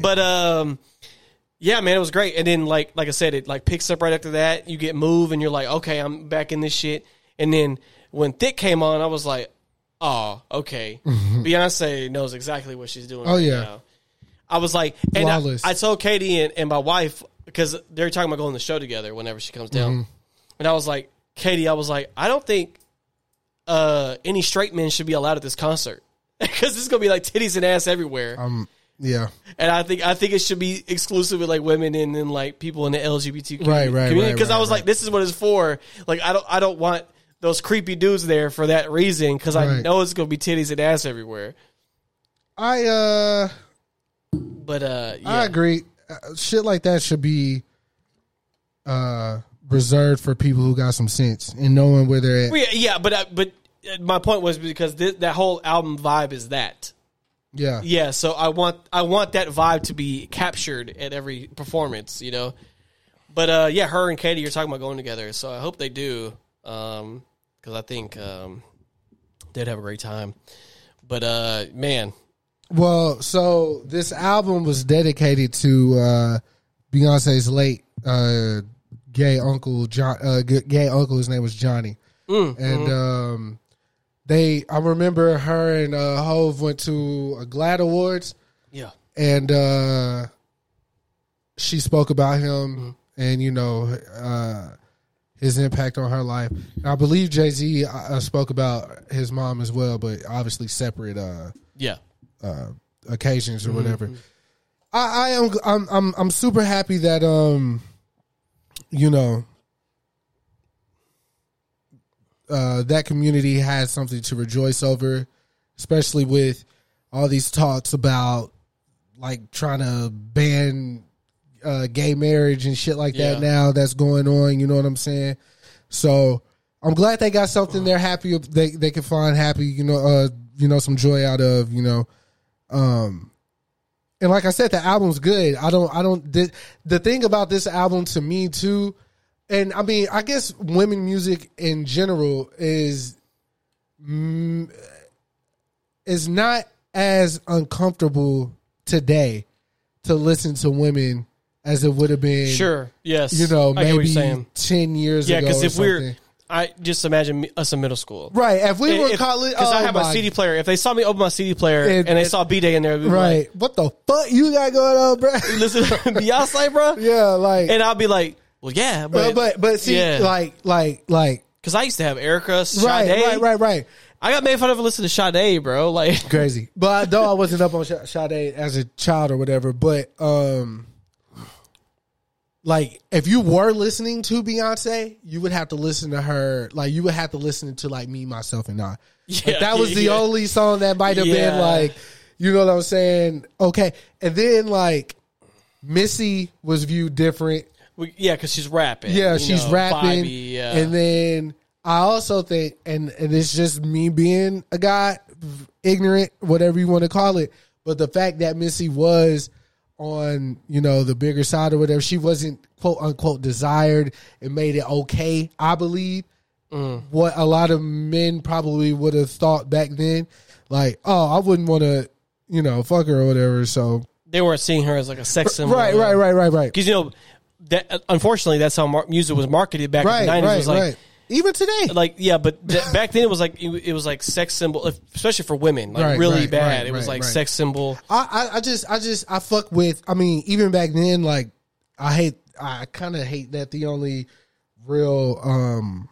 But um, yeah, man, it was great. And then like like I said, it like picks up right after that. You get move, and you're like, "Okay, I'm back in this shit." And then when Thick came on, I was like, "Oh, okay." Beyonce knows exactly what she's doing. Oh, right yeah. now. I was like, and I, Flawless. I told Katie and, and my wife because they're talking about going to the show together whenever she comes down, Mm-hmm. and I was like, Katie, I was like, I don't think uh, any straight men should be allowed at this concert because it's gonna be like titties and ass everywhere, Um yeah. and I think I think it should be exclusive with like women and then like people in the LGBT Right, right, community right, because I right, was like, this is what it's for. Like, I don't I don't want those creepy dudes there for that reason because I Right. know it's gonna be titties and ass everywhere. I uh But uh, yeah. I agree. Uh, shit like that should be uh reserved for people who got some sense and knowing where they're at. Well, yeah, yeah, but uh, but uh, my point was because thi- that whole album vibe is that. Yeah. Yeah, so I want I want that vibe to be captured at every performance, you know. But uh, yeah, her and Katie you're talking about going together, so I hope they do, because I think um, they'd have a great time. But uh, man, Well, so this album was dedicated to uh Beyonce's late uh gay uncle John uh gay uncle his name was Johnny. Mm, and mm-hmm. um they I remember her and uh Hove went to a GLAAD Awards yeah, and uh she spoke about him Mm-hmm. and you know uh his impact on her life. And I believe Jay Z uh, spoke about his mom as well, but obviously separate uh, yeah, uh, occasions or Mm-hmm. whatever. I, I am I'm I'm I'm super happy that um you know uh that community has something to rejoice over, especially with all these talks about like trying to ban uh gay marriage and shit like that Yeah. now that's going on, you know what I'm saying? So I'm glad they got something they're happy they they can find happy, you know, uh you know some joy out of, you know. Um and like I said, the album's good. I don't, I don't. The, the thing about this album to me too, and I mean, I guess women music in general is mm, is not as uncomfortable today to listen to women as it would have been. sure, yes, you know, I get what maybe you're saying. ten years Yeah, ago. because or if we're, something. I just imagine me- us in middle school, right, if we were If- college, because I oh have my my- CD player. If they saw me open my CD player And- and, they saw B'Day in there, they'd be right? what the fuck you got going on, bro? like, listen to Beyonce, bro. yeah, like, And I'll be like, well, yeah, but, but but see, yeah. like like like because I used to have Erykah, Sade. right, right, right, right. I got made fun of for listening to Sade, bro. Like, crazy. But though I wasn't up on Sade as a child or whatever, but um, like if you were listening to Beyonce, you would have to listen to her. Like you would have to listen to like me, myself, and I. Like, that was the yeah. only song that might have been like, you know what I'm saying? Okay, and then like Missy was viewed different. we, yeah, because she's rapping. Yeah, she's know, rapping, yeah. and then I also think, and, and it's just me being a guy, ignorant, whatever you want to call it, but the fact that Missy was on, you know, the bigger side or whatever, she wasn't quote unquote desired. It made it okay, I believe. Mm. What a lot of men probably would have thought back then, like, oh, I wouldn't want to, you know, fuck her or whatever. So they weren't seeing her as like a sex symbol. right, right, right, right, right. Because you know, that unfortunately, that's how music was marketed back Right, in the nineties. right, was like, right. Even today. like yeah, but th- back then it was like it, it was like sex symbol, especially for women, like Right, really right, bad. right, it was right, like right. sex symbol. I, I, I just, I just, I fuck with. I mean, even back then, like, I hate, I kind of hate that the only real um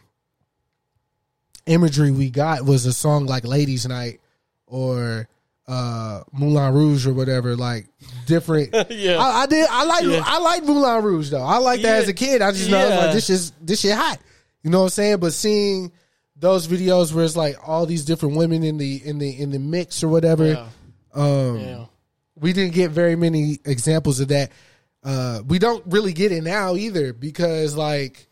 imagery we got was a song like "Ladies Night" or uh Moulin Rouge or whatever. Like different. Yeah. I, I did. I like. I like Moulin Rouge though. I like that Yeah. as a kid. I just know I was Yeah. like this is this shit hot. You know what I'm saying? But seeing those videos where it's like all these different women in the in the in the mix or whatever. Yeah. Um, Yeah. we didn't get very many examples of that. Uh, we don't really get it now either because like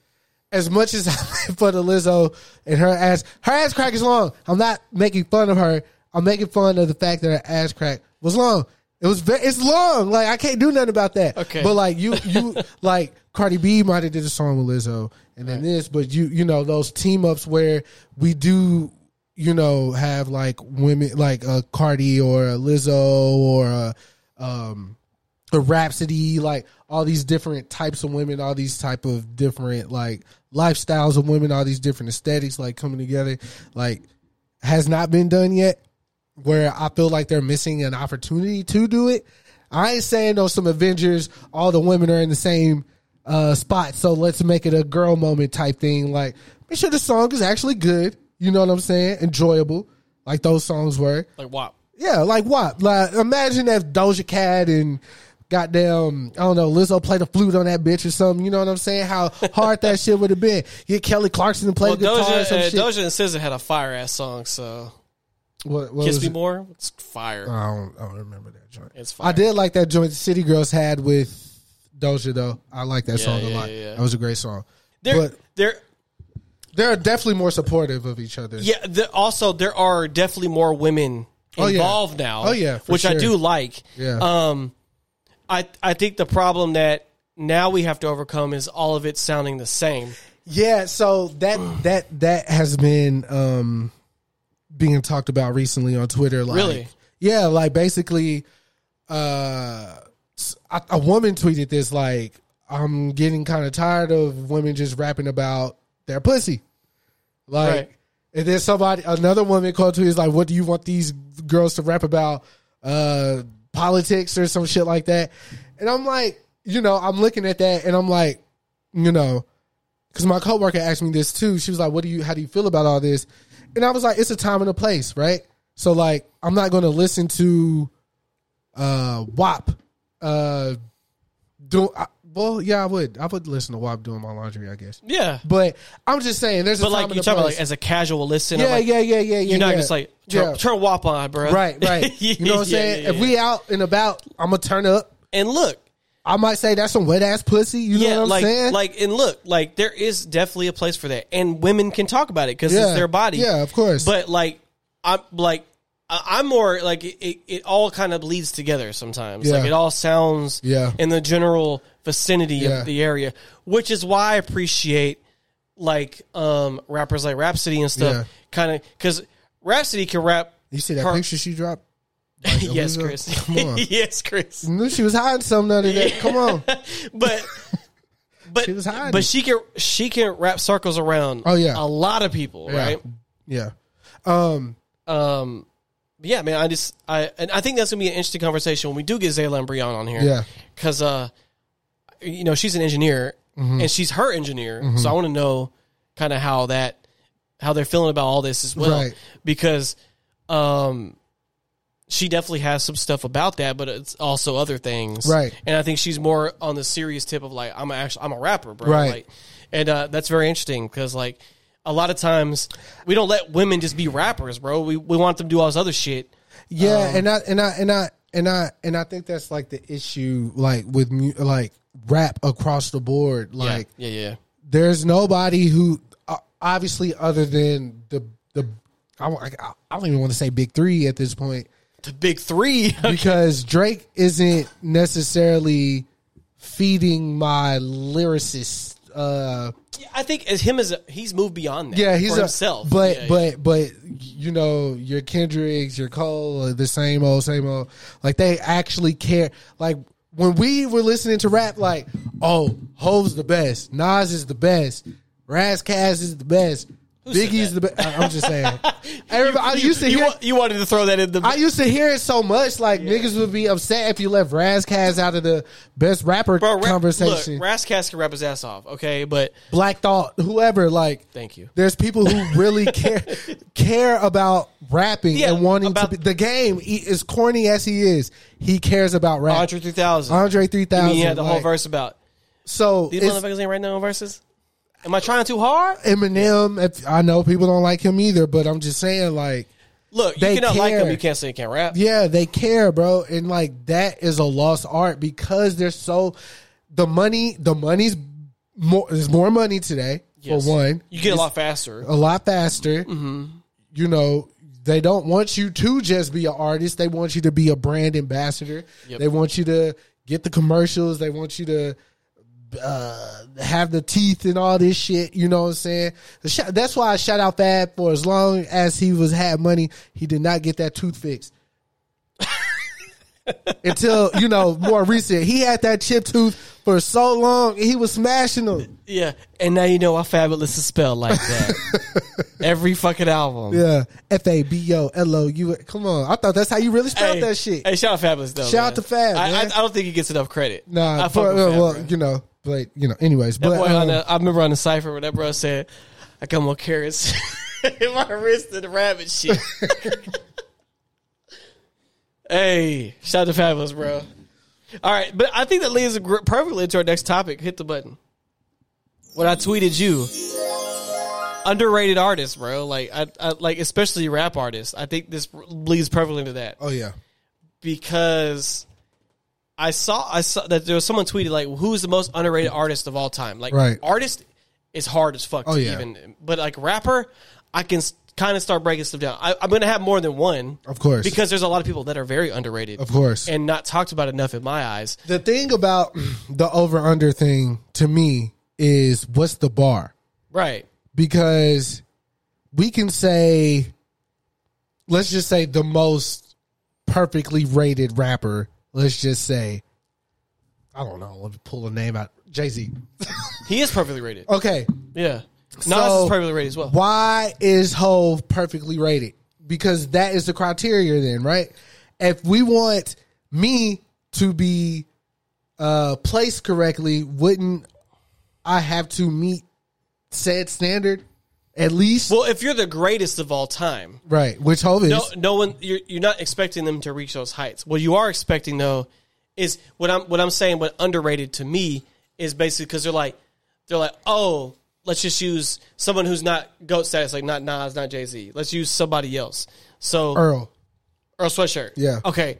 as much as I for the Lizzo and her ass, her ass crack is long. I'm not making fun of her. I'm making fun of the fact that her ass crack was long. It was very, it's long. Like I can't do nothing about that. Okay. But like you, you like Cardi B might have did a song with Lizzo and then this, but you, you know, those team ups where we do, you know, have like women like a Cardi or a Lizzo or a, um, a Rapsody, like all these different types of women, all these type of different like lifestyles of women, all these different aesthetics like coming together, like has not been done yet. Where I feel like they're missing an opportunity to do it. I ain't saying though some Avengers, all the women are in the same uh spot, so let's make it a girl moment type thing. Like make sure the song is actually good. You know what I'm saying? Enjoyable, like those songs were. Like WAP. Yeah, like what? Like imagine if Doja Cat and goddamn, I don't know, Lizzo played a flute on that bitch or something. You know what I'm saying? How hard that shit would have been. Get Kelly Clarkson to play Well, the guitar or Doja, some uh, shit. Doja and SZA had a fire ass song, so what, what "Kiss Me it? More" it's fire. I don't, I don't remember that joint. It's fire. I did like that joint City Girls had with Doja though. I like that Yeah, song a lot. yeah, yeah. That was a great song. They're but they're they're definitely more supportive of each other. yeah. The, also, there are definitely more women Oh, yeah. involved now. Oh, yeah, which I do like. Yeah. Um, I I think the problem that now we have to overcome is all of it sounding the same. Yeah, so that that that has been um being talked about recently on Twitter. Like, Really? Yeah, like basically, uh, a, a woman tweeted this like, "I'm getting kind of tired of women just rapping about their pussy." Like, Right. and then somebody, another woman called to is like, "What do you want these girls to rap about? Uh, politics or some shit like that?" And I'm like, you know, I'm looking at that and I'm like, you know, because my coworker asked me this too. She was like, "What do you? How do you feel about all this?" And I was like, "It's a time and a place, right?" So like, I'm not going to listen to uh WAP. Uh, do I, well, yeah, I would. I would listen to WAP doing my laundry, I guess. Yeah. But I'm just saying, there's a But time like and you a talk about place. like as a casual listener, yeah, like, yeah, yeah, yeah, yeah. You're not yeah. just like turn, Yeah. turn WAP on, bro. right, right. You know what I'm saying? if we out and about, I'm gonna turn up. and look, I might say that's some wet ass pussy. You know yeah, what I'm like saying? like and look, like there is definitely a place for that, and women can talk about it because Yeah. it's their body. Yeah, of course. But like, I'm like, I'm more like it. It, it all kind of bleeds together sometimes. Yeah. Like it all sounds Yeah. in the general vicinity Yeah. of the area, which is why I appreciate like um rappers like Rapsody and stuff. Kind of because Rapsody can rap. you see that her- picture she dropped? Like, yes? Chris. Come on. yes, Chris. knew she was hiding something under that. Come on. but but She was hiding. but she can she can rap circles around Oh, yeah. a lot of people Yeah. right Yeah. Um. um yeah man I just I and I think that's gonna be an interesting conversation when we do get Zayla and Brianna on here Yeah. because uh you know she's an engineer Mm-hmm. and she's her engineer so I want to know kind of how that how they're feeling about all this as well Right. because um she definitely has some stuff about that, but it's also other things, Right. And I think she's more on the serious tip of like, I'm actually I'm a rapper, bro, Right. Like, and uh, that's very interesting because like a lot of times we don't let women just be rappers, bro. We we want them to do all this other shit. Yeah, Um, and I and I and I and I and I think that's like the issue, like with mu- like rap across the board. Like, yeah, yeah, yeah. there's nobody who uh, obviously other than the the I, I, I don't even want to say big three at this point The big three. because Drake isn't necessarily feeding my lyricist. Uh, I think as him as a, he's moved beyond that. yeah, he's a, himself. But Yeah, yeah. but but you know, your Kendricks, your Cole, are the same old, same old. Like they actually care. Like when we were listening to rap, like oh, Hove's the best, Nas is the best, Ras Kass is the best. Biggie's the best. I'm just saying. Everybody, I used to you, hear. you wanted to throw that in the. I used to hear it so much, like niggas would be upset if you left Ras Kass out of the best rapper Bro, conversation. Look, Ras Kass can rap his ass off, okay? But Black Thought, whoever, like, Thank you. There's people who really care care about rapping Yeah, and wanting about- to be the game. He, as corny as he is, he cares about rap. Andre 3000. Andre 3000. I mean, he had the whole verse about. So These motherfuckers ain't writing their own verses? Am I trying too hard? Eminem. If, I know people don't like him either, but I'm just saying, like, Look, you They cannot like care. him. You can't say you can't rap. yeah, they care, bro, and like that is a lost art because there's so the money. The money's more. There's more money today Yes. for one. You get a lot faster. a lot faster. Mm-hmm. You know, they don't want you to just be an artist. They want you to be a brand ambassador. Yep. They want you to get the commercials. They want you to uh, have the teeth and all this shit. You know what I'm saying? That's why I shout out Fab for as long as he was had money, he did not get that tooth fixed. Until you know more recent, he had that chip tooth for so long, and he was smashing them. Yeah. And now you know why Fabolous is spelled like that. Every fucking album. Yeah, F A B O L O U. Come on, I thought that's how you really spelled Hey, that shit. Hey, shout out Fabolous though. Shout out to Fab, I, I, man. I don't think he gets enough credit. Nah, I for, with uh, well, you know, but you know, anyways, That but boy um, the, I remember on the cipher when that bro said, "I got more carrots in my wrist than the rabbit shit." hey, shout out to Fabolous, bro. All right, but I think that leads perfectly to our next topic. Hit the button. When I tweeted you, underrated artists, bro. Like, I, I like especially rap artists. I think this leads perfectly into that oh yeah, because I saw I saw that there was someone tweeted like who's the most underrated artist of all time. Like Right. artist is hard as fuck Oh, to yeah. even, but like rapper, I can kind of start breaking stuff down. I, I'm gonna have more than one, Of course. because there's a lot of people that are very underrated, Of course. and not talked about enough in my eyes. the thing about the over under thing to me is what's the bar Right? because we can say, let's just say the most perfectly rated rapper. Let's just say, I don't know. Let me pull a name out. Jay Z. He is perfectly rated. Okay, Yeah, Nas So, is perfectly rated as well. Why is Hove perfectly rated? Because that is the criteria then, right? If we want me to be uh placed correctly, wouldn't I have to meet said standard at least? Well, if you're the greatest of all time, right, which Hove is. no, no one you're you're not expecting them to reach those heights. What you are expecting though is what I'm what I'm saying. What underrated to me is basically because they're like they're like oh let's just use someone who's not goat status like not Nas not Jay Z. Let's use somebody else. So Earl. Earl Sweatshirt. Yeah. Okay.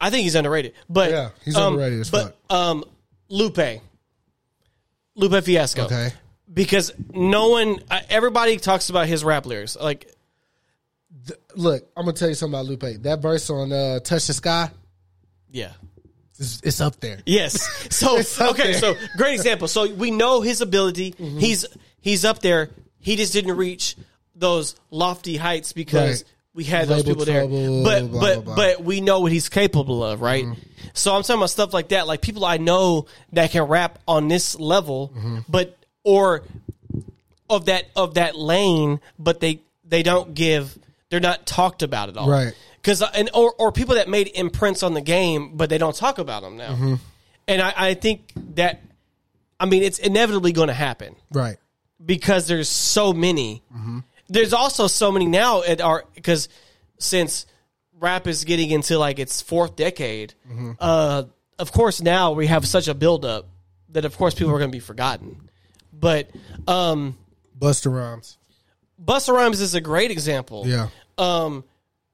I think he's underrated, but Yeah, he's um, underrated as but, Um, Lupe, Lupe Fiasco. Okay. Because no one, everybody talks about his rap lyrics. Like, Look, I'm gonna tell you something about Lupe. That verse on uh Touch the Sky, yeah, is, it's up there. Yes. So okay, there. so great example. So we know his ability. He's he's up there. He just didn't reach those lofty heights because Right. we had those Label people there. But blah, but blah, blah. but we know what he's capable of, right? So I'm talking about stuff like that, like people I know that can rap on this level, Mm-hmm. but or of that of that lane, but they they don't give they're not talked about at all, Right. Because and or or people that made imprints on the game, but they don't talk about them now. Mm-hmm. And I, I think that I mean it's inevitably going to happen Right. because there's so many. There's also so many now at our because since rap is getting into like its fourth decade, uh, of course now we have such a buildup that of course people are going to be forgotten. But um, Busta Rhymes. Busta Rhymes is a great example. Yeah. Um,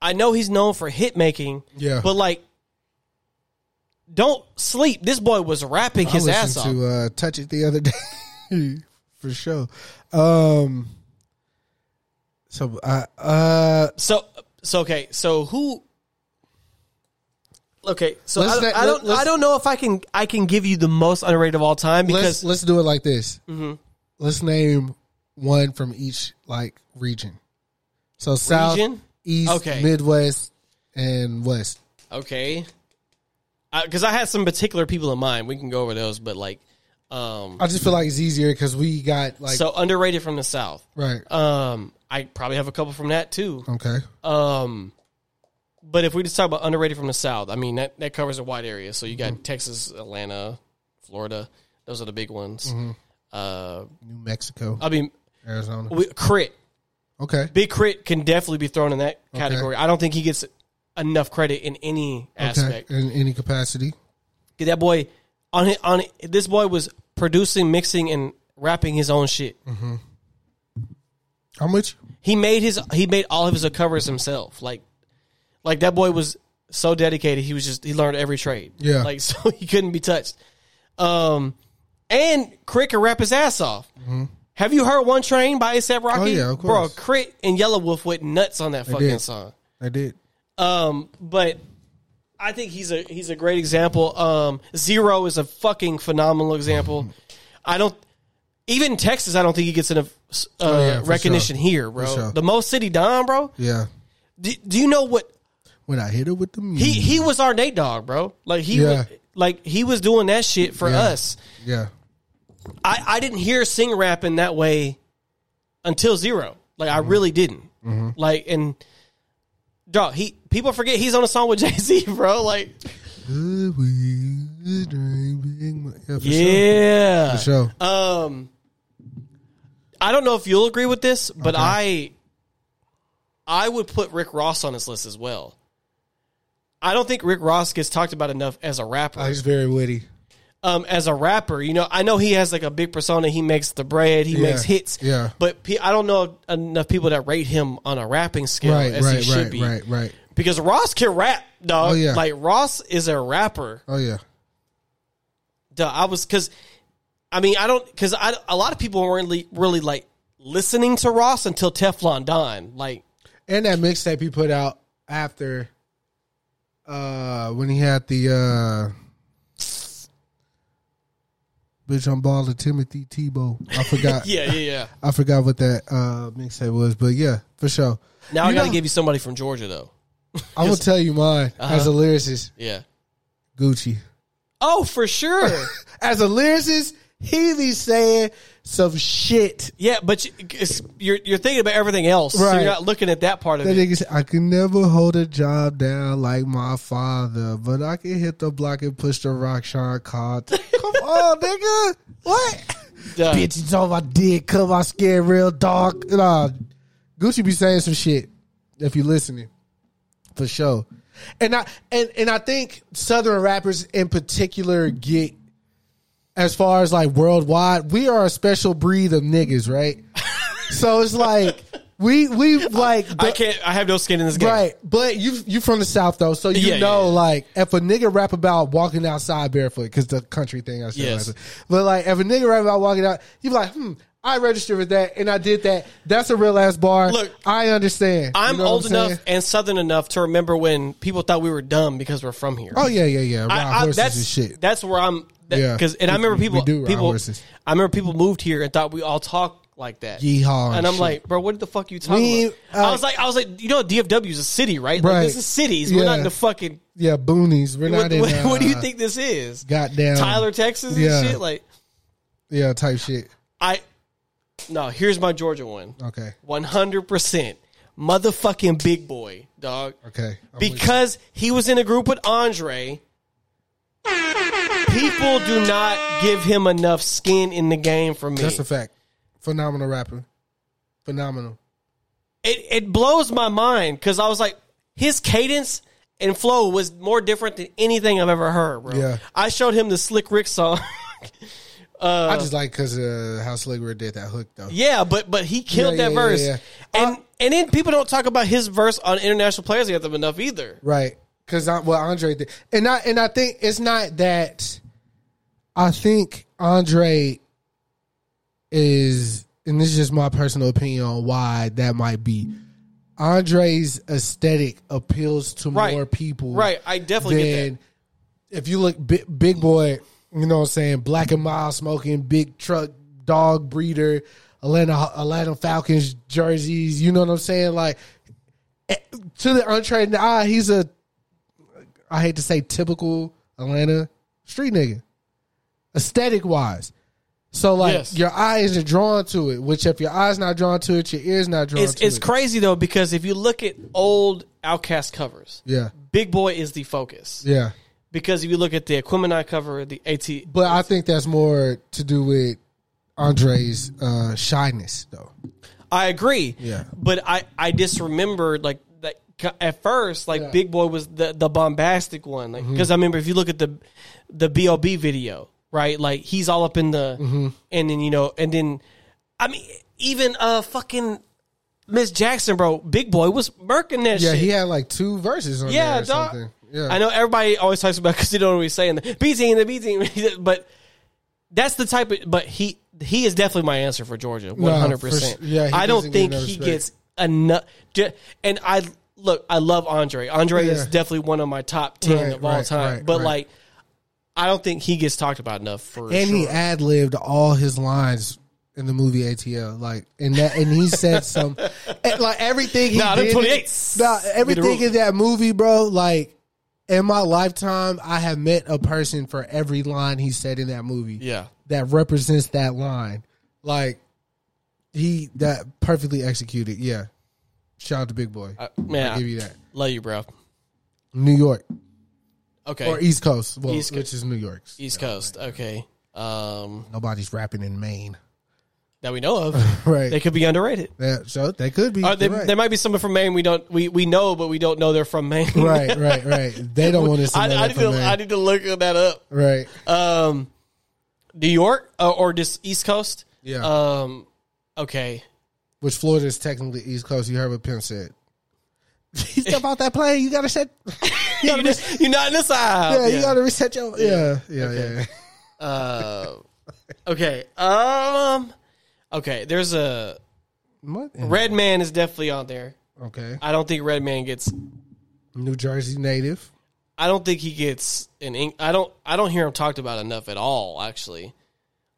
I know he's known for hit making. Yeah. But like, don't sleep. This boy was rapping his I ass off. to uh, Touch It the other day for sure. Um, so I uh, So so okay. So who? Okay, so I Let's don't, not- I don't. I don't know if I can. I can give you the most underrated of all time let's because let's do it like this. Mm-hmm. Let's name one from each like region. So South, Region? East, Okay. Midwest, and West. okay, because I had some particular people in mind. We can go over those, but like, Um, I just feel like it's easier because we got like so underrated from the South. right. Um, I probably have a couple from that too. Okay. Um, but if we just talk about underrated from the South, I mean that that covers a wide area. So you got Mm-hmm. Texas, Atlanta, Florida. Those are the big ones. Mm-hmm. Uh, New Mexico, I mean, Arizona. we, K.R.I.T., Okay. big K.R.I.T. can definitely be thrown in that category. I don't think he gets enough credit in any aspect. Okay. In any capacity. That boy on his, on this boy was producing, mixing, and rapping his own shit. How much? He made his he made all of his covers himself. Like like that boy was so dedicated. He was just he learned every trade. Yeah. Like so he couldn't be touched. Um and K.R.I.T. can rap his ass off. Have you heard One Train by ASAP Rocky? Mm-hmm. Oh, yeah, of course. Bro. K.R.I.T. and Yelawolf went nuts on that fucking did. song. I did. Um, but I think he's a he's a great example. Um, Z-Ro is a fucking phenomenal example. I don't even Texas. I don't think he gets enough uh, Oh, yeah, recognition sure. here, bro. Sure. The Mo City Don, bro. Yeah. Do, do you know what When I hit her with the music. he he was our Nate Dogg, bro. Like he Yeah. was like he was doing that shit for Yeah. us. Yeah. I I didn't hear sing rap in that way until Z-Ro. Like I really didn't. Mm-hmm. Like and. Dog, he people forget he's on a song with Jay Z, bro. Like, Good weed, drink big mo- Yeah, for sure. For sure. Um, I don't know if you'll agree with this, but Okay. I, I would put Rick Ross on this list as well. I don't think Rick Ross gets talked about enough as a rapper. Oh, he's very witty. um, as a rapper, you know, I know he has like a big persona. He makes the bread. He Yeah, makes hits. yeah. But pe- I don't know enough people that rate him on a rapping scale Right, as he should right, be. right, right. Because Ross can rap, dog. Oh, yeah. Like Ross is a rapper. Oh yeah. Duh, I was because, I mean, I don't because I a lot of people weren't really really like listening to Ross until Teflon Don. Like, And that mixtape he put out after uh when he had the uh Bitch I'm balling Timothy Tebow. I forgot. yeah, yeah, yeah. I forgot what that uh mixtape was, but yeah, for sure. Now I You got to give you somebody from Georgia though. I will tell you mine as a lyricist, Yeah. Gucci. Oh, for sure. As a lyricist, he be saying some shit. yeah, but you, it's, you're you're thinking about everything else. So Right. you're not looking at that part of That it. nigga I can never hold a job down like my father, but I can hit the block and push the rock Sean Carter. Come on, nigga. What? Duh. Bitches on my dick, cause my skin real dark. Nah, Gucci be saying some shit if you listening. For sure. And I and, and I think Southern rappers in particular get as far as like worldwide, we are a special breed of niggas, right? so it's like we we like I can't. I have no skin in this game. Right, but you you from the south though, so you Yeah, know yeah, yeah. like if a nigga rap about walking outside barefoot, because the country thing I said, Yes. but like if a nigga rap about walking out, you be like, hmm, I registered with that and I did that. That's a real ass bar. Look, I understand. I'm You know old enough and southern enough to remember when people thought we were dumb because we're from here. Oh yeah, yeah, yeah. I- I- that's shit. that's where I'm. Yeah. Cause, and I remember people. people. horses. I remember people moved here and thought we all talk like that. Yeehaw and And I'm shit. like, bro, what the fuck you talking We- about? uh, I was like, I was like, you know, DFW is a city, right? Like, Right. this is cities. We're not in the fucking. Yeah, boonies. We're What, not in. what, what do you uh, think this is? Goddamn Tyler, Texas, and Yeah. shit. Like, Yeah, type shit. I. No, here's my Georgia one. Okay, One hundred percent, motherfucking Big Boi, dog. okay. I'm because he was in a group with Andre. People do not give him enough skin in the game for me. that's a fact. Phenomenal rapper. Phenomenal. it it blows my mind because I was like, his cadence and flow was more different than anything I've ever heard, bro. Yeah. I showed him the Slick Rick song. I just like because uh, how Slick Rick did that hook though. yeah, but but he killed Yeah, that yeah, verse, yeah. and Uh, and then people don't talk about his verse on International Players Anthem enough either. Right. Because well Andre did, and I and I think it's not that. I think Andre is, and this is just my personal opinion on why that might be. Andre's aesthetic appeals to Right. more people, Right, I definitely get than if you look big, Big Boi. You know what I'm saying? Black and mild smoking, big truck, dog breeder, Atlanta Atlanta Falcons jerseys. You know what I'm saying? Like eh, to the untrained eye, he's a I hate to say typical Atlanta street nigga. Aesthetic wise. So like Yes. your eyes are drawn to it. Which if your eyes not drawn to it, your ears not drawn It's to it's it. It's crazy though because if you look at old OutKast covers, Yeah, Big Boi is the focus. yeah. Because if you look at the Aquemini cover, the AT, But I think that's more to do with Andre's uh, shyness, though. I agree. Yeah. But I I just remembered like that at first like Yeah. Mm-hmm. Big Boi was the the bombastic one like because I remember if you look at the the Bob video right like he's all up in the Mm-hmm. and then you know and then I mean even uh fucking Miss Jackson bro Big Boi was murking that Yeah, shit. he had like two verses on Yeah, there or dog. something. Yeah, I know everybody always talks about because they don't always saying. The B team, the B team, but that's the type of. But he he is definitely my answer for Georgia, one hundred percent. yeah, I don't think he respect. gets enough. And I look, I love Andre. Andre is definitely one of my top ten Right, of all right, time. right, but like, I don't think he gets talked about enough for. and he ad libbed all his lines in the movie ATL. Like, and that, and he said some, like everything he Nah, did. 28s. Nah, everything in that movie, bro. Like, in my lifetime, I have met a person for every line he said in that movie. Yeah. that represents that line. Like, he that perfectly executed. Yeah, shout out to Big Boi. Uh, man, I give you that. love you, bro. New York Okay, or East Coast, well, East Co- which is New York. East Coast. Okay, um, Nobody's rapping in Maine, that we know of. right? they could be underrated. Yeah, so they could be. They, You're right. There might be someone from Maine we don't we, we know, but we don't know they're from Maine. right, right, right. They don't want to. I, I need to I need to look that up. right. Um, New York uh, or just East Coast? Yeah. Um, okay. Which Florida is technically East Coast. You heard what Pimp said. You step out that plane, you gotta set. You gotta You res- are not in the side. yeah, you gotta reset your. Yeah, yeah, Okay. yeah. Uh, okay. Um. Okay. There's a What? Redman is definitely on there. Okay. I don't think Redman gets. New Jersey native. I don't think he gets an. ink- I don't. I don't hear him talked about enough at all. Actually,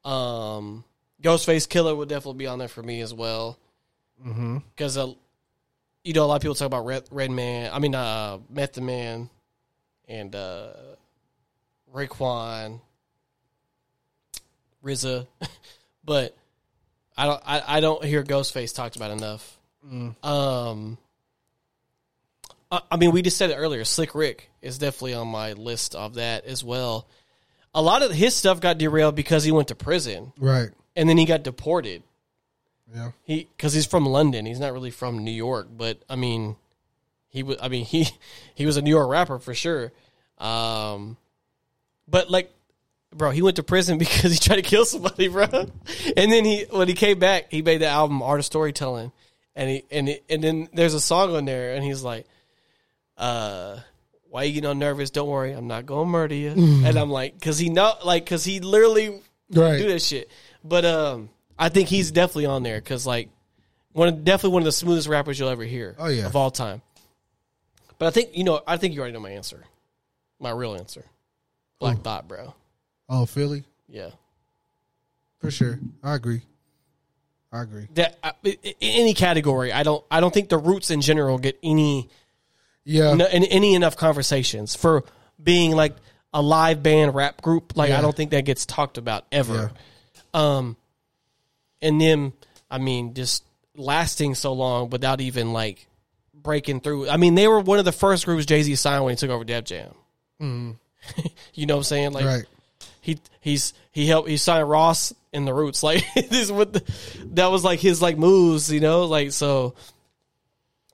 um, Ghostface Killah would definitely be on there for me as well. Because uh, you know a lot of people talk about Red, Redman. I mean, uh, Method Man, and uh, Raekwon, RZA, but I don't. I, I don't hear Ghostface talked about enough. Um. I I mean, we just said it earlier. Slick Rick is definitely on my list of that as well. A lot of his stuff got derailed because he went to prison Right. and then he got deported. Yeah. He because he's from London. He's not really from New York, but I mean, he was. I mean, he he was a New York rapper for sure. Um, but like, bro, he went to prison because he tried to kill somebody, bro. And then he when he came back, he made the album Art of Storytelling, and he and and then there's a song on there, and he's like, uh. Why you getting all nervous? Don't worry, I'm not gonna murder you. and I'm like, cause he know, like, cause he literally Right. do that shit. But um, I think he's definitely on there because like one of, definitely one of the smoothest rappers you'll ever hear. Oh, yeah. of all time. But I think you know. I think you already know my answer. My real answer, Black Thought, bro. Oh, Philly Yeah, for sure. I agree. I agree. that I, i- i- any category. I don't. I don't think the Roots in general get any Yeah. no, any, any enough conversations for being like a live band rap group. Like Yeah. I don't think that gets talked about ever. Um, and them, I mean, just lasting so long without even like breaking through. I mean, they were one of the first groups Jay Z signed when he took over Def Jam. you know what I'm saying? Like right. he he's he helped he signed Ross in the Roots. Like this what the, that was like his like moves. You know, like so.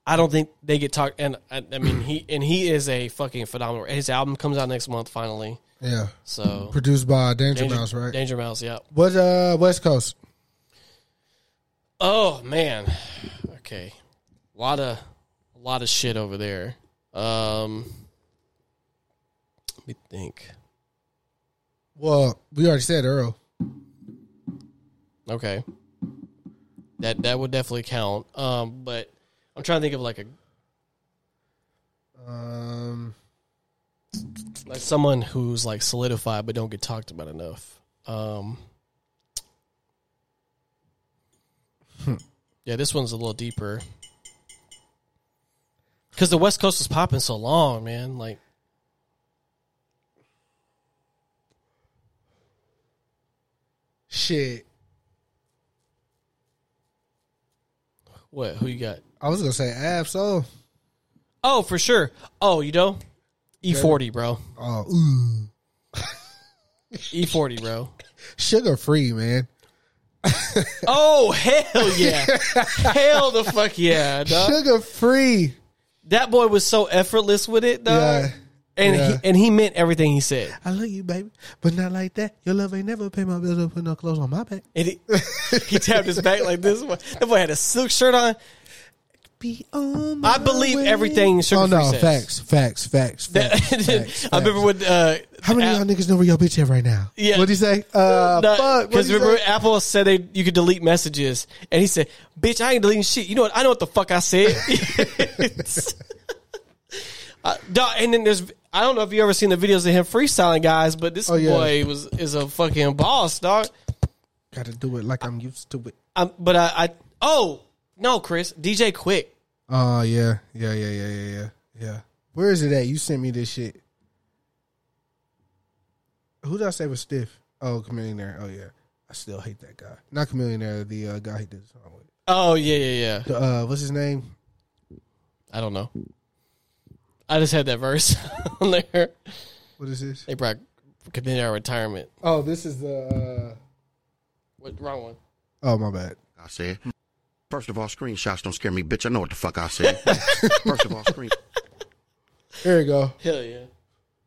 I don't think they get talked. And I, I mean, he and he is a fucking phenomenal. His album comes out next month finally. Yeah. So Produced by Danger, Danger, Mouse, right? Danger Mouse, yeah. What uh West Coast? Oh man. Okay. A lot of a lot of shit over there. Um let me think. Well, we already said Earl. Okay. That that would definitely count. Um but I'm trying to think of like a Um like someone who's like solidified but don't get talked about enough. Um Hmm. Yeah, this one's a little deeper. Cuz the West Coast was popping so long, man. Like Shit. What? Who you got? I was gonna say Ab-Soul. Oh, for sure. Oh, you know, E-40, bro. Oh, ooh. E-40, bro. Suga free, man. Oh hell yeah! hell the fuck yeah! Dog. Suga free. That boy was so effortless with it, dog. Yeah. And Yeah. he and he meant everything he said. I love you, baby, but not like that. Your love ain't never pay my bills or put no clothes on my back. And he, he tapped his back like this. That boy had a silk shirt on. Be on my I believe way. everything Suga Oh no, says. facts, facts, facts, facts, facts, I remember when uh, How many of y'all niggas know where your bitch at right now? Yeah. What'd he say? Uh, fuck. Because remember, say? Apple said they you could delete messages, and he said, "Bitch, I ain't deleting shit. You know what? I know what the fuck I said." uh, and then there's I don't know if you ever seen the videos of him freestyling, guys, but this Oh, yeah. boy was is a fucking boss, dog. Gotta do it like I'm used to it. Um, but I, I oh no, Chris, DJ Quik. Oh yeah, yeah, yeah, yeah, yeah, yeah, yeah. Where is it at? You sent me this shit. Who did I say was stiff? Oh, Chamillionaire. Oh yeah, I still hate that guy. Not Chamillionaire, the uh, guy he did the song with. Oh yeah, yeah, yeah. Uh, what's his name? I don't know. I just had that verse on there. What is this? They brought committed our retirement. Oh, this is the. Uh, What wrong one? oh my bad. I said. First of all, screenshots don't scare me, bitch. I know what the fuck I said. First of all, screen. There we go. Hell yeah.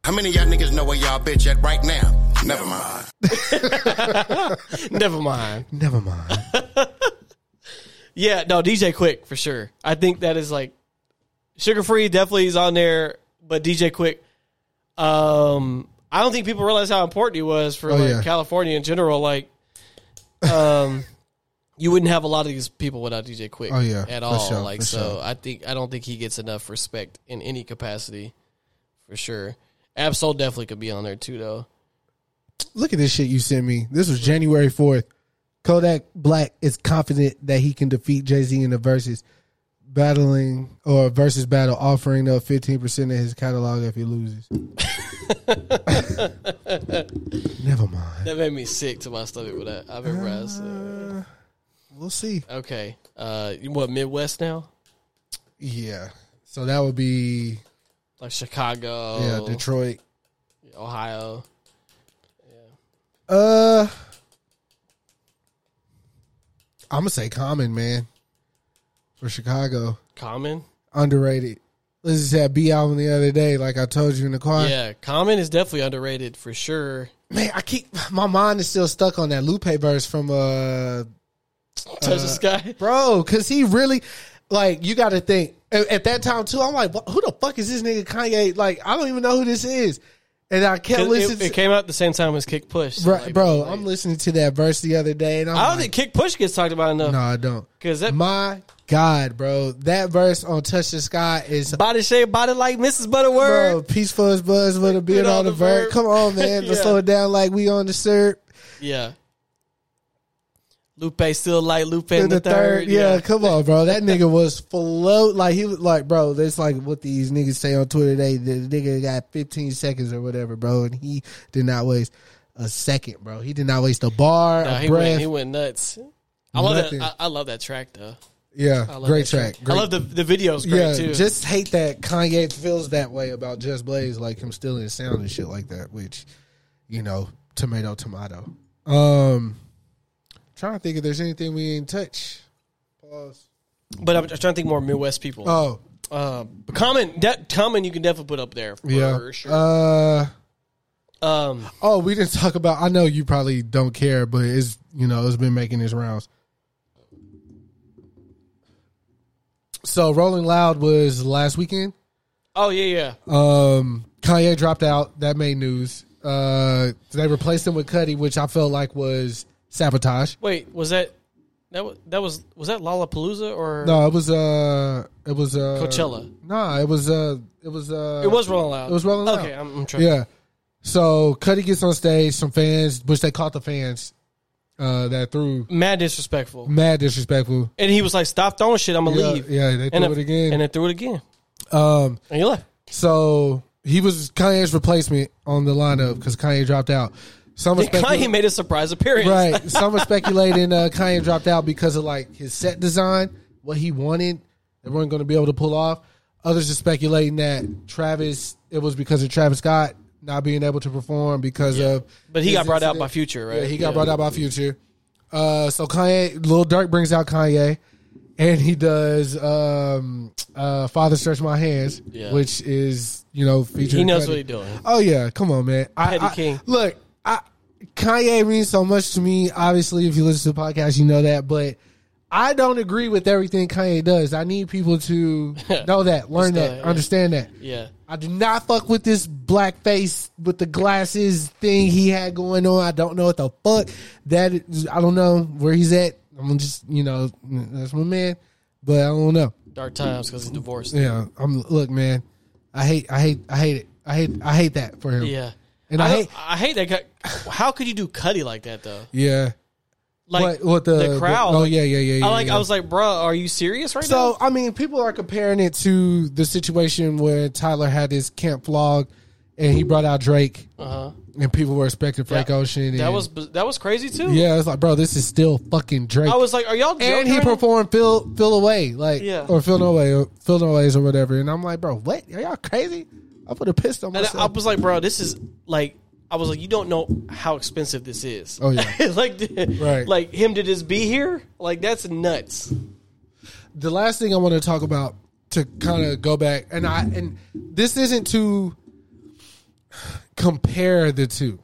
How many of y'all niggas know where y'all bitch at right now? Never mind. Never mind. Never mind. Yeah, no, DJ Quik for sure. I think that is like Suga Free definitely is on there, but DJ Quik, um, I don't think people realize how important he was for Oh, like yeah. California in general. Like, um, you wouldn't have a lot of these people without DJ Quik. Oh, yeah, at all. sure, like, so sure. I think I don't think he gets enough respect in any capacity, for sure. Ab-Soul definitely could be on there too, though. Look at this shit you sent me. This was January fourth. Kodak Black is confident that he can defeat Jay Z in the verses battling or versus battle, offering up fifteen percent of his catalog if he loses. Never mind. That made me sick to my stomach with that. I've ever asked. Uh, we'll see. Okay, uh, you what Midwest now? Yeah. So that would be like Chicago, yeah Detroit. Ohio. Yeah. Uh, I'm gonna say Common man for Chicago. Common, Underrated. This is that B album the other day, like I told you in the car. yeah, Common is definitely underrated for sure. Man, I keep my mind is still stuck on that Lupe verse from uh Touch the uh, sky. bro, cause he really like you got to think at, at that time too. I'm like, who the fuck is this nigga Kanye? Like, I don't even know who this is, and I kept listening. It, it came out the same time as Kick Push. so, bro, like, bro like- I'm listening to that verse the other day, and I'm I don't like, think Kick Push gets talked about enough. no, I don't. Because that My God, bro, that verse on "Touch the Sky" is body shape, body like Mrs. Butterworth. bro. Peaceful as buzz with a beard on the vert. Come on, man, let's slow it down like we on the syrup. Yeah. Lupe still like Lupe in in the, third. Yeah, come on, bro. That nigga was float like he was like, bro. That's like what these niggas say on Twitter. They the nigga got 15 seconds or whatever, bro, and he did not waste a second, bro. He did not waste a bar, Nah, a he breath. went, he went nuts. I love that. I, I love that track though. yeah, I love great that track. I love the the videos. Great yeah, too. just hate that Kanye feels that way about Just Blaze, like him stealing sound and shit like that. Which, you know, tomato, tomato. Um, trying to think if there's anything we ain't touch. Pause. but I'm, I'm trying to think more Midwest people. Oh, Uh, but common that common you can definitely put up there for yeah. sure. Uh. um, Oh, we didn't talk about. I know you probably don't care, but it's you know it's been making its rounds. So, Rolling Loud was last weekend. oh yeah, yeah. Um, Kanye dropped out. That made news. Uh, they replaced him with Cudi, which I felt like was sabotage. Wait, was that that was that was was that Lollapalooza or No, it was uh, it was uh, Coachella? No, it was uh, it was uh, It was Rolling Loud. It was Rolling Loud. Okay, I'm, I'm trying. Yeah. So Cudi gets on stage. Some fans, which they caught the fans, uh, that threw Mad disrespectful. mad disrespectful. And he was like, "Stop throwing shit. I'm gonna Yeah, leave." yeah, they and threw it again. and they threw it again, Um, and he left. so he was Kanye's replacement on the lineup because Kanye dropped out. Some are Then Kanye made a surprise appearance. right? Some are speculating uh, Kanye dropped out because of like his set design, what he wanted, they weren't going to be able to pull off. Others are speculating that Travis, it was because of Travis Scott not being able to perform because of. But he got brought out by Future, right? Yeah, he got Yeah. brought out by Future. Uh, so Kanye, Lil Durk brings out Kanye, and he does um, uh, "Father Stretch My Hands," Yeah. which is you know featuring. He knows what he's doing. Oh yeah, come on, man. I, I- King. Look, I, Kanye means so much to me. Obviously, if you listen to the podcast, you know that. But I don't agree with everything Kanye does. I need people to know that, learn that, Understand, yeah. understand that. Yeah. I do not fuck with this black face with the glasses thing he had going on. I don't know what the fuck that is. I don't know where he's at. I'm just, you know, that's my man, but I don't know. Dark times because he's divorced. Yeah, I'm. Look, man, I hate, I hate, I hate it. I hate, I hate that for him. Yeah. And I, I, hate, I hate that guy. How could you do Cudi like that though? yeah. Like What- what the- crowd? the- oh, yeah, yeah, yeah, I like. yeah. I was like, bro, are you serious right So now? I mean, people are comparing it to the situation where Tyler had his Camp Flog, and he brought out Drake, Uh-huh. and people were expecting Frank That- Ocean. That was that was crazy too. yeah. It's like, bro, this is still fucking Drake. I was like, are y'all? and he performed "Feel Feel Away," like Yeah. or "Feel No Way" or "Feel No Ways" or whatever. And I'm like, bro, what? Are y'all crazy? I put a pistol on And myself. I was like, bro, this is like. I was like, you don't know how expensive this is. Oh, yeah. like, Right. like him to just be here, like that's nuts. the last thing I want to talk about to kind of go back, and I and this isn't to compare the two,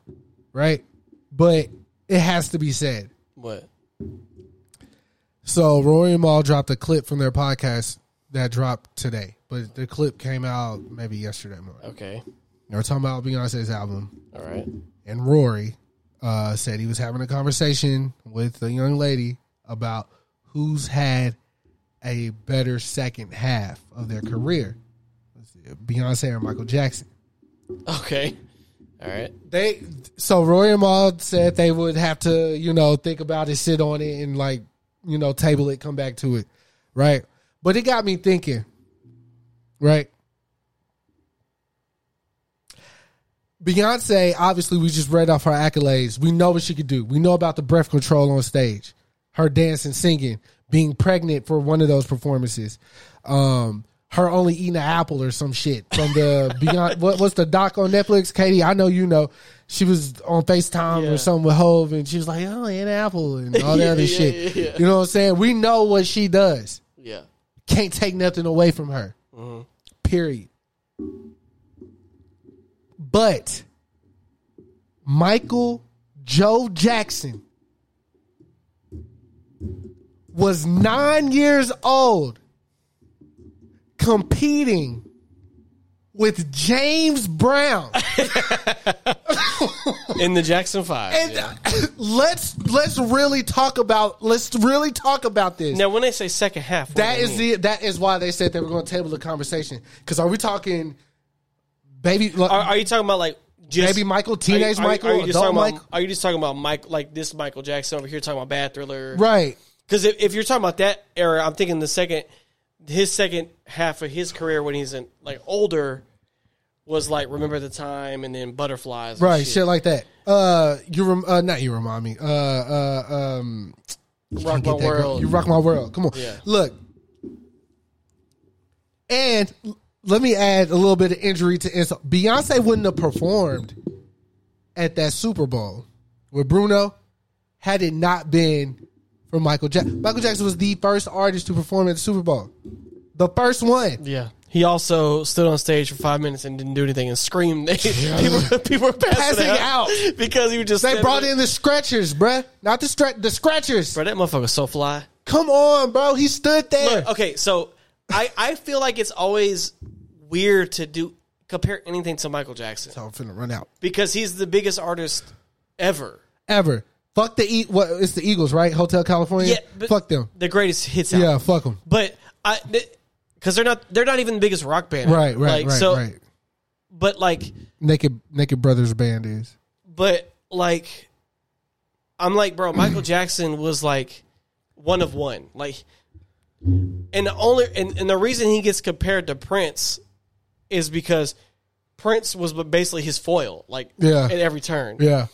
right? But it has to be said. What? So Rory and Mal dropped a clip from their podcast that dropped today, but the clip came out maybe yesterday morning. Okay. They were talking about Beyonce's album, All right. and Rory uh, said he was having a conversation with a young lady about who's had a better second half of their career, Beyonce or Michael Jackson. Okay. All right. They so Rory and Mal said they would have to you know think about it, sit on it, and like you know table it, come back to it, right? But it got me thinking, right? Beyonce, obviously, we just read off her accolades. We know what she could do. We know about the breath control on stage, her dancing, singing, being pregnant for one of those performances, um, her only eating an apple or some shit from the Beyond. What, what's the doc on Netflix? Katie, I know you know. She was on Facetime Yeah. or something with Hove, and she was like, "Oh, an apple," and all that Yeah, other yeah, shit. You know what I'm saying? We know what she does. Yeah. Can't take nothing away from her. Mm-hmm. Period. But Michael Joe Jackson was nine years old competing with James Brown. In the Jackson Five. And yeah. let's let's really talk about let's really talk about this. Now, when they say second half, That is mean? the that is why they said they were going to table the conversation. Because are we talking baby? Are, are you talking about like just Baby Michael, are you- teenage are you- Michael, Are you just adult talking about? Are you just talking about Mike like this Michael Jackson over here talking about Bad Thriller? right? Because if, if you're talking about that era, I'm thinking the second, his second half of his career when he's in like older, was like Remember the Time and then Butterflies, and Right, shit. shit. like that. Uh, you rem- uh, not you remind me. Uh, uh, um, Rock My. World. You rock my world. Come on, Yeah. look. And let me add a little bit of injury to insult. Beyonce wouldn't have performed at that Super Bowl with Bruno had it not been for Michael Jackson. Michael Jackson was the first artist to perform at the Super Bowl, the first one. Yeah. He also stood on stage for five minutes and didn't do anything and screamed. people, people were passing, Passing out, out. because he was just. They brought in the scratchers, bruh. Not the stretch, the scratchers. Bro, that motherfucker's so fly. Come on, bro. He stood there. Look, okay, so I I feel like it's always weird to do compare anything to Michael Jackson So I'm finna run out. because he's the biggest artist ever. Ever. Fuck the e- what? It's the Eagles, right? Hotel California. Yeah, but fuck them. The greatest hits out. Yeah, fuck them. But I because they're not they're not even the biggest rock band. Right, right, Like, right, so, right. But like, Naked Naked Brothers band is. but like, I'm like, bro, Michael Jackson was like one of one. Like, and the only and, and the reason he gets compared to Prince is because Prince was basically his foil, like Yeah. at every turn. Yeah.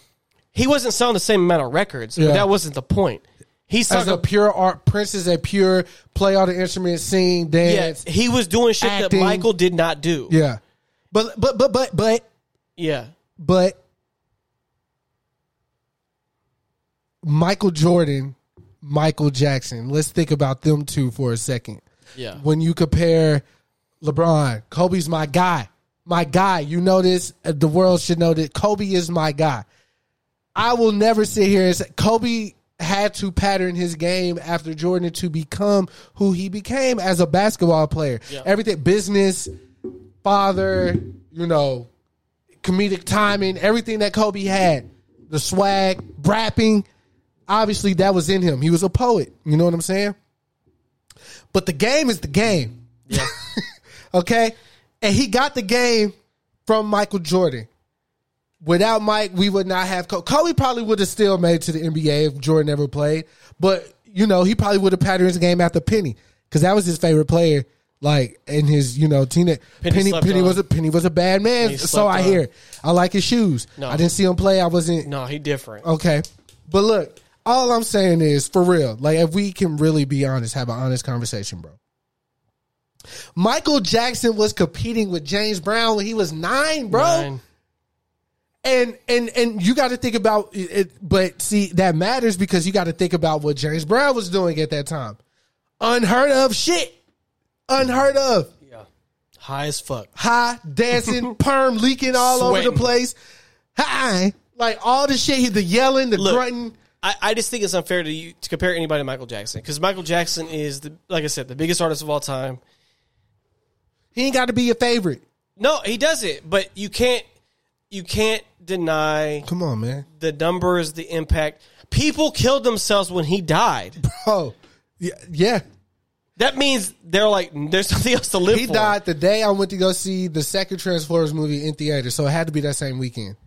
he wasn't selling the same amount of records. Yeah. But that wasn't the point. He's As a pure art, Prince is a pure play all the instruments, sing, yeah, dance. he was doing shit acting. that Michael did not do. Yeah. But but but but but yeah. but Michael Jordan, Michael Jackson. Let's think about them two for a second. Yeah. When you compare LeBron, Kobe's my guy. My guy. You know this. The world should know that Kobe is my guy. I will never sit here and say Kobe had to pattern his game after Jordan to become who he became as a basketball player. Yeah. Everything business, father, you know, comedic timing, everything that Kobe had, the swag, rapping, obviously that was in him. He was a poet. You know what I'm saying? But the game is the game. Yeah. okay? And he got the game from Michael Jordan. Without Mike, we would not have Kobe. Kobe probably would have still made it to the NBA if Jordan never played. But, you know, he probably would have patterned his game after Penny. Because that was his favorite player, like in his, you know, teenage Penny Penny Penny was a Penny was a bad man. So I on. hear. I like his shoes. No. I didn't see him play. I wasn't No, he different. Okay. But look, all I'm saying is for real, like if we can really be honest, have an honest conversation, bro. Michael Jackson was competing with James Brown when he was nine, bro. Nine. And and and you got to think about it. But see, that matters because you got to think about what James Brown was doing at that time. Unheard of shit. Unheard of. Yeah high as fuck. High dancing, perm leaking all over the place. High, like all the shit. The yelling, the Look, grunting. I, I just think it's unfair to you to compare anybody to Michael Jackson because Michael Jackson is the like I said the biggest artist of all time. He ain't got to be your favorite. No, he doesn't but you can't you can't deny Come on, man. the numbers, the impact. People killed themselves when he died. bro. yeah, yeah. That means they're like there's nothing else to live He for. died the day I went to go see the second Transformers movie in theater, so it had to be that same weekend.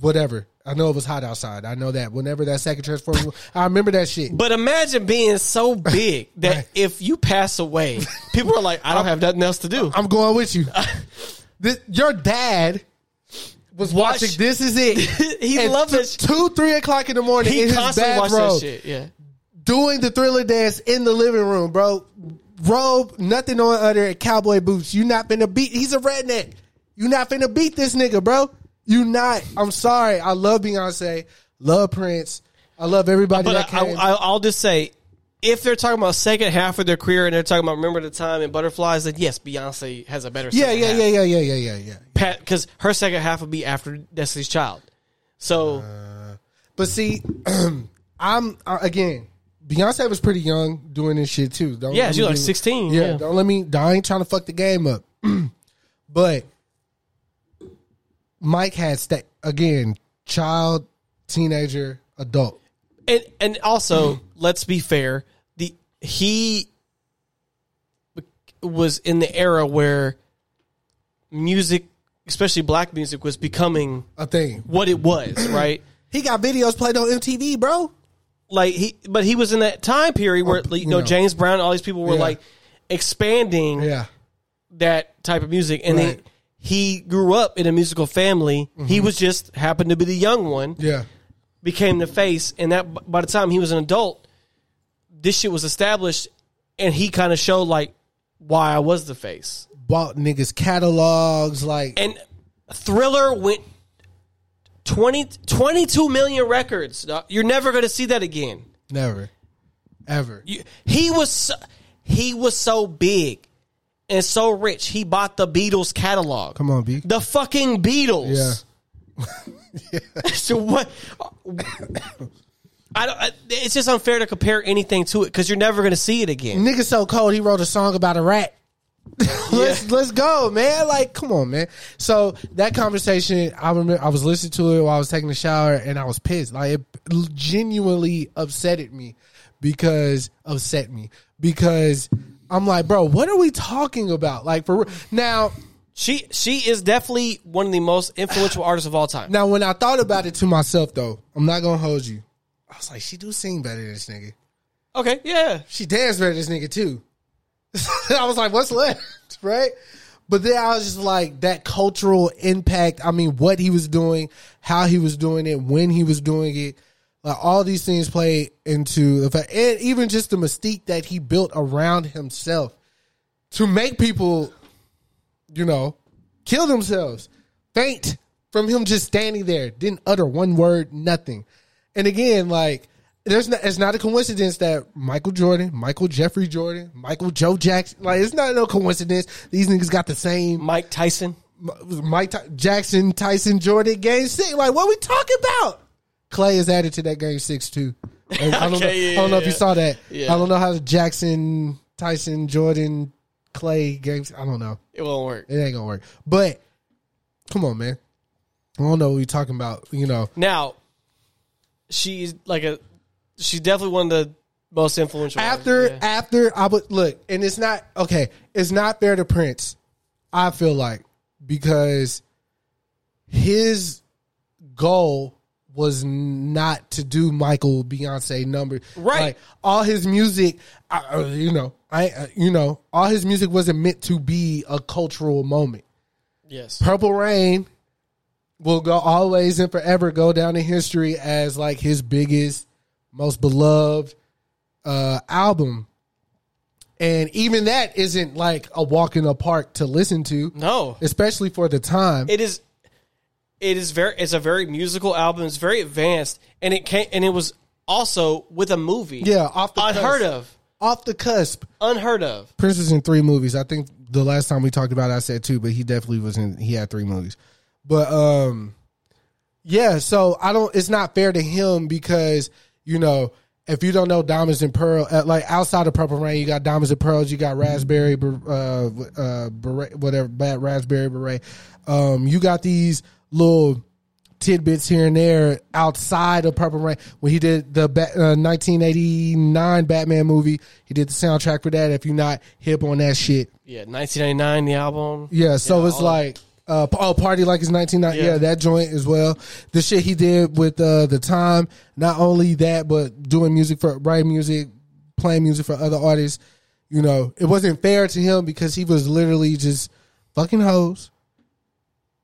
Whatever. I know it was hot outside. I know that. Whenever that second Transformers, I remember that shit. But imagine being so big that if you pass away, people are like, I don't have nothing else to do. I'm going with you. This, your dad was Watch- watching. This is it. He And loved t- it. Two, three o'clock in the morning He in his constantly watched that bathrobe, shit. Yeah. doing the Thriller dance in the living room, bro. Robe, nothing on under cowboy boots. You not finna beat. He's a redneck. You not finna beat this nigga, bro. You not. I'm sorry. I love Beyonce. Love Prince. I love everybody But that I, came. I, I'll just say, if they're talking about second half of their career and they're talking about remember the time and Butterflies, then yes, Beyonce has a better. yeah, yeah, half. yeah, yeah, yeah, yeah, yeah, yeah. Because her second half would be after Destiny's Child. So But see, I'm uh, again. Beyonce was pretty young doing this shit too. Don't Yeah, let she was like 16, Yeah, yeah. don't let me. I ain't trying to fuck the game up. but Mike had sta again, child, teenager, adult. and and also let's be fair, the he was in the era where music, especially black music, was becoming A thing. what it was, right? He got videos played on MTV, bro. like he but he was in that time period where Oh, you you know know. James Brown all these people were Yeah. like expanding Yeah, that type of music and Right. Mm-hmm. then he grew up in a musical family he was just happened to be the young one yeah. became the face and that by the time he was an adult this shit was established and he kind of showed like why I was the face Bought niggas catalogs, like and Thriller went 20 22 million records you're never going to see that again never, ever. You, he was so, he was so big and so rich. He bought the Beatles catalog. Come on, B. The fucking Beatles. Yeah. so what? I don't. I- It's just unfair to compare anything to it because you're never going to see it again. Nigga so cold he wrote a song about a rat. let's let's go, man. Like, come on, man. So that conversation, I remember I was listening to it while I was taking a shower, and I was pissed. Like, it genuinely upsetted me because upset me because I'm like, bro, what are we talking about? Like, for real. now, She she is definitely one of the most influential artists of all time. now when I thought about it to myself, though, I'm not gonna hold you. I was like, she do sing better than this nigga. Okay, yeah. she dance better than this nigga too. I was like, what's left, right? But then I was just like that cultural impact. I mean, what he was doing, how he was doing it, when he was doing it, like all these things play into the fact, and even just the mystique that he built around himself to make people, you know, kill themselves, faint from him just standing there, didn't utter one word, nothing. And again, like there's not, it's not a coincidence that Michael Jordan, Michael Jeffrey Jordan, Michael Joe Jackson, like it's not no coincidence. These niggas got the same Mike Tyson. Mike Ty- Jackson, Tyson, Jordan, game six. Like, what we talking about? Clay is added to that game six too. I don't know. Yeah, I don't know if you saw that. yeah. I don't know how the Jackson, Tyson, Jordan, Clay games. I don't know. It won't work. It ain't gonna work. But come on, man. I don't know what we talking about. You know, Now, she's like a. She's definitely one of the most influential. after yeah. after I would look, and it's not okay. It's not fair to Prince. I feel like because his goal was not to do Michael Beyonce number Right. Like all his music, I, uh, you know, I uh, you know, all his music wasn't meant to be a cultural moment. yes, Purple Rain will go always and forever go down in history as like his biggest, most beloved uh album. And even that isn't like a walk in the park to listen to, no, especially for the time. it is. It is very. It's a very musical album. It's very advanced, and it came. And it was also with a movie. yeah, off the cusp. unheard cusp. of. Off the cusp. Unheard of. Prince was in three movies. I think the last time we talked about it, I said two, but he definitely was in he had three movies. But um yeah, so I don't it's not fair to him because, you know, if you don't know Diamonds and Pearl, uh, like outside of Purple Rain, you got Diamonds and Pearls, you got Raspberry, uh, uh, beret, whatever, bad Raspberry Beret. Um, you got these little tidbits here and there outside of Purple Rain. When he did the uh, 1989 Batman movie, he did the soundtrack for that. If you're not hip on that shit, Yeah, 1999. The album. yeah. So Yeah, it's like uh, oh, party like it's 1990. Yeah. Yeah. that joint as well. The shit he did with uh, the time. Not only that, but doing music for writing music, playing music for other artists. You know, it wasn't fair to him because he was literally just fucking hoes,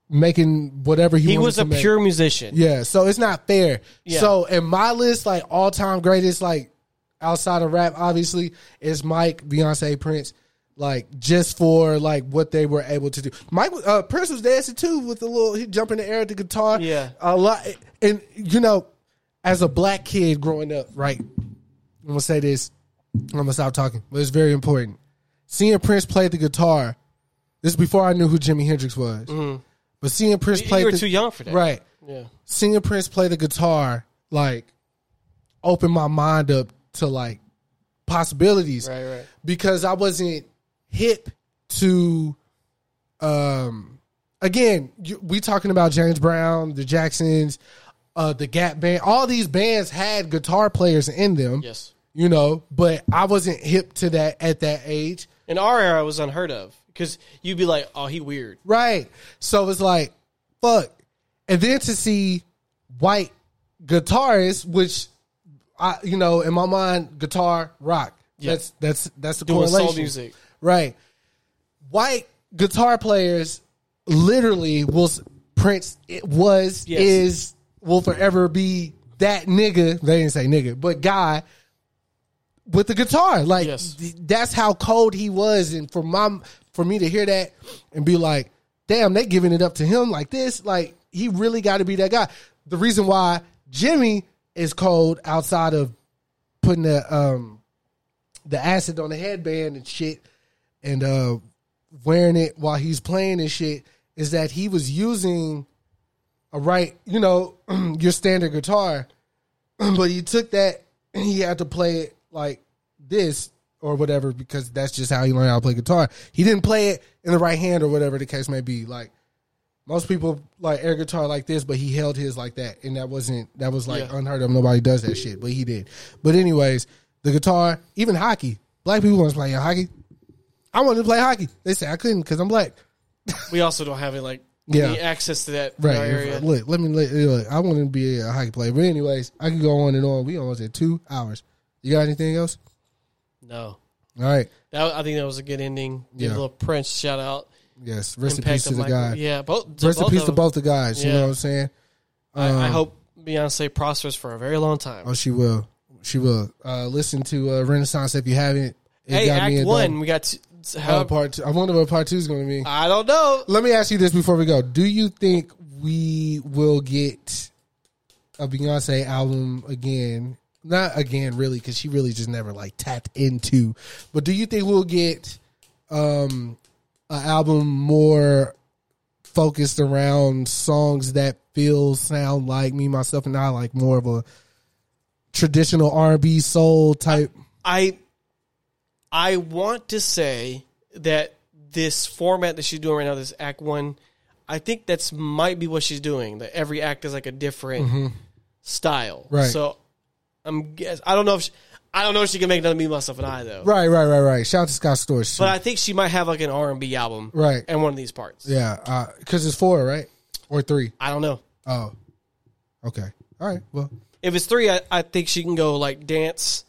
making whatever he, He was a pure musician. Yeah, so it's not fair. Yeah. So in my list, like all time greatest, like outside of rap, obviously, is Mike, Beyonce, Prince. Like just for like what they were able to do. Mike uh, Prince was dancing too with a little he jump in the air at the guitar. Yeah. a lot. And you know, as a black kid growing up, right? I'm gonna say this. I'm gonna stop talking, but it's very important. Seeing Prince play the guitar. This is before I knew who Jimi Hendrix was. But seeing Prince. You- play, you were the- too young for that. right? Yeah. seeing Prince play the guitar like opened my mind up to like possibilities. Right, right. Because I wasn't hip to um again, you, we talking about James Brown, the Jacksons, uh the Gap band. All these bands had guitar players in them. Yes. You know, but I wasn't hip to that at that age. In our era, it was unheard of because you'd be like, "Oh, he weird." Right. So it's like, fuck. And then to see white guitarists, which I you know, in my mind, guitar, rock. Yeah. That's that's that's the Doing soul correlation. music. Right. White guitar players literally will Prince it was Yes. is will forever be that nigga. They didn't say nigga, but guy with the guitar. Like Yes. th- that's how cold he was, and for my for me to hear that and be like, damn, they giving it up to him like this. Like he really got to be that guy. The reason why Jimi is cold outside of putting the um the acid on the headband and shit and uh wearing it while he's playing and shit is that he was using a right, you know, your standard guitar, but he took that and he had to play it like this or whatever because that's just how he learned how to play guitar. He didn't play it in the right hand or whatever the case may be. Like most people like air guitar like this, but he held his like that, and that wasn't that was like Yeah. unheard of. Nobody does that shit, but he did. But anyways, the guitar, even hockey, black people want to play hockey. I wanted to play hockey. They said I couldn't because I'm black. We also don't have it like Yeah. any access to that Right. area. Look, let me look, look. I want to be a hockey player, but anyways, I can go on and on. We almost at two hours. You got anything else? No, All right. that I think that was a good ending. Give Yeah. a little Prince shout out. Yes, rest in peace to of the Michael. guy. Yeah, both. to Rest in peace of to them. both the guys. You Yeah. know what I'm saying? I, I Um, hope Beyonce prospers for a very long time. Oh, she will. She will. Uh, listen to uh, Renaissance if you haven't. It hey, Act and One, we got. Oh, how, part two. I wonder what part two is going to be. I don't know. Let me ask you this before we go. Do you think we will get a Beyonce album again? Not again, really, because she really just never like tapped into. But do you think we'll get um an album more focused around songs that feel sound like me, myself, and I, like more of a traditional R and B soul type? I I want to say that this format that she's doing right now, this act one, I think that's might be what she's doing. That every act is like a different mm-hmm. style. Right. So I'm guess I don't know if she, I don't know if she can make another me myself and I though. Right, right, right, right. Shout out to Scott Storch. too. But I think she might have like an R and B album, Right. And one of these parts. yeah, uh, because it's four, right, or three. I don't know. Oh, okay. All right. Well, If it's three, I, I think she can go like dance,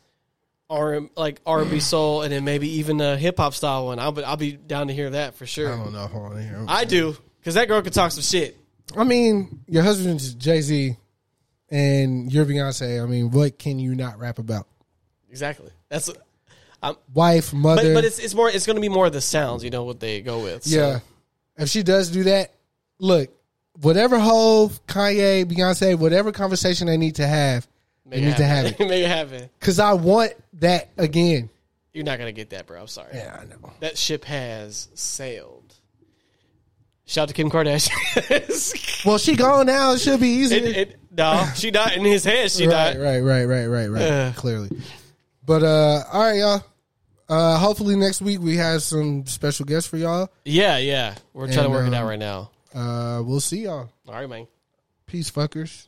R like R and B soul, and then maybe even a hip hop style one. I'll be I'll be down to hear that for sure. I don't know. Hold on here. I do because that girl can talk some shit. I mean, your husband's Jay Z, and you're Beyonce. I mean, what can you not rap about? Exactly. That's I'm, Wife, mother. but but it's it's more it's going to be more of the sounds. You know what they go with. So, yeah. If she does do that, look, whatever Hove, Kanye, Beyonce, whatever conversation they need to have, they make need it to have happen. it. make it happen. Because I want that again. You're not going to get that, bro. I'm sorry. Yeah, I know. That ship has sailed. Shout out to Kim Kardashian. Well, she gone now. It should be easy. it, it, no, she not in his head. She died. right, not. right, right, right, right, right. Yeah. Clearly. But uh all right, y'all. Uh hopefully next week we have some special guests for y'all. Yeah, yeah. We're trying to And, work it um, out right now. Uh we'll see y'all. All right, man. Peace fuckers.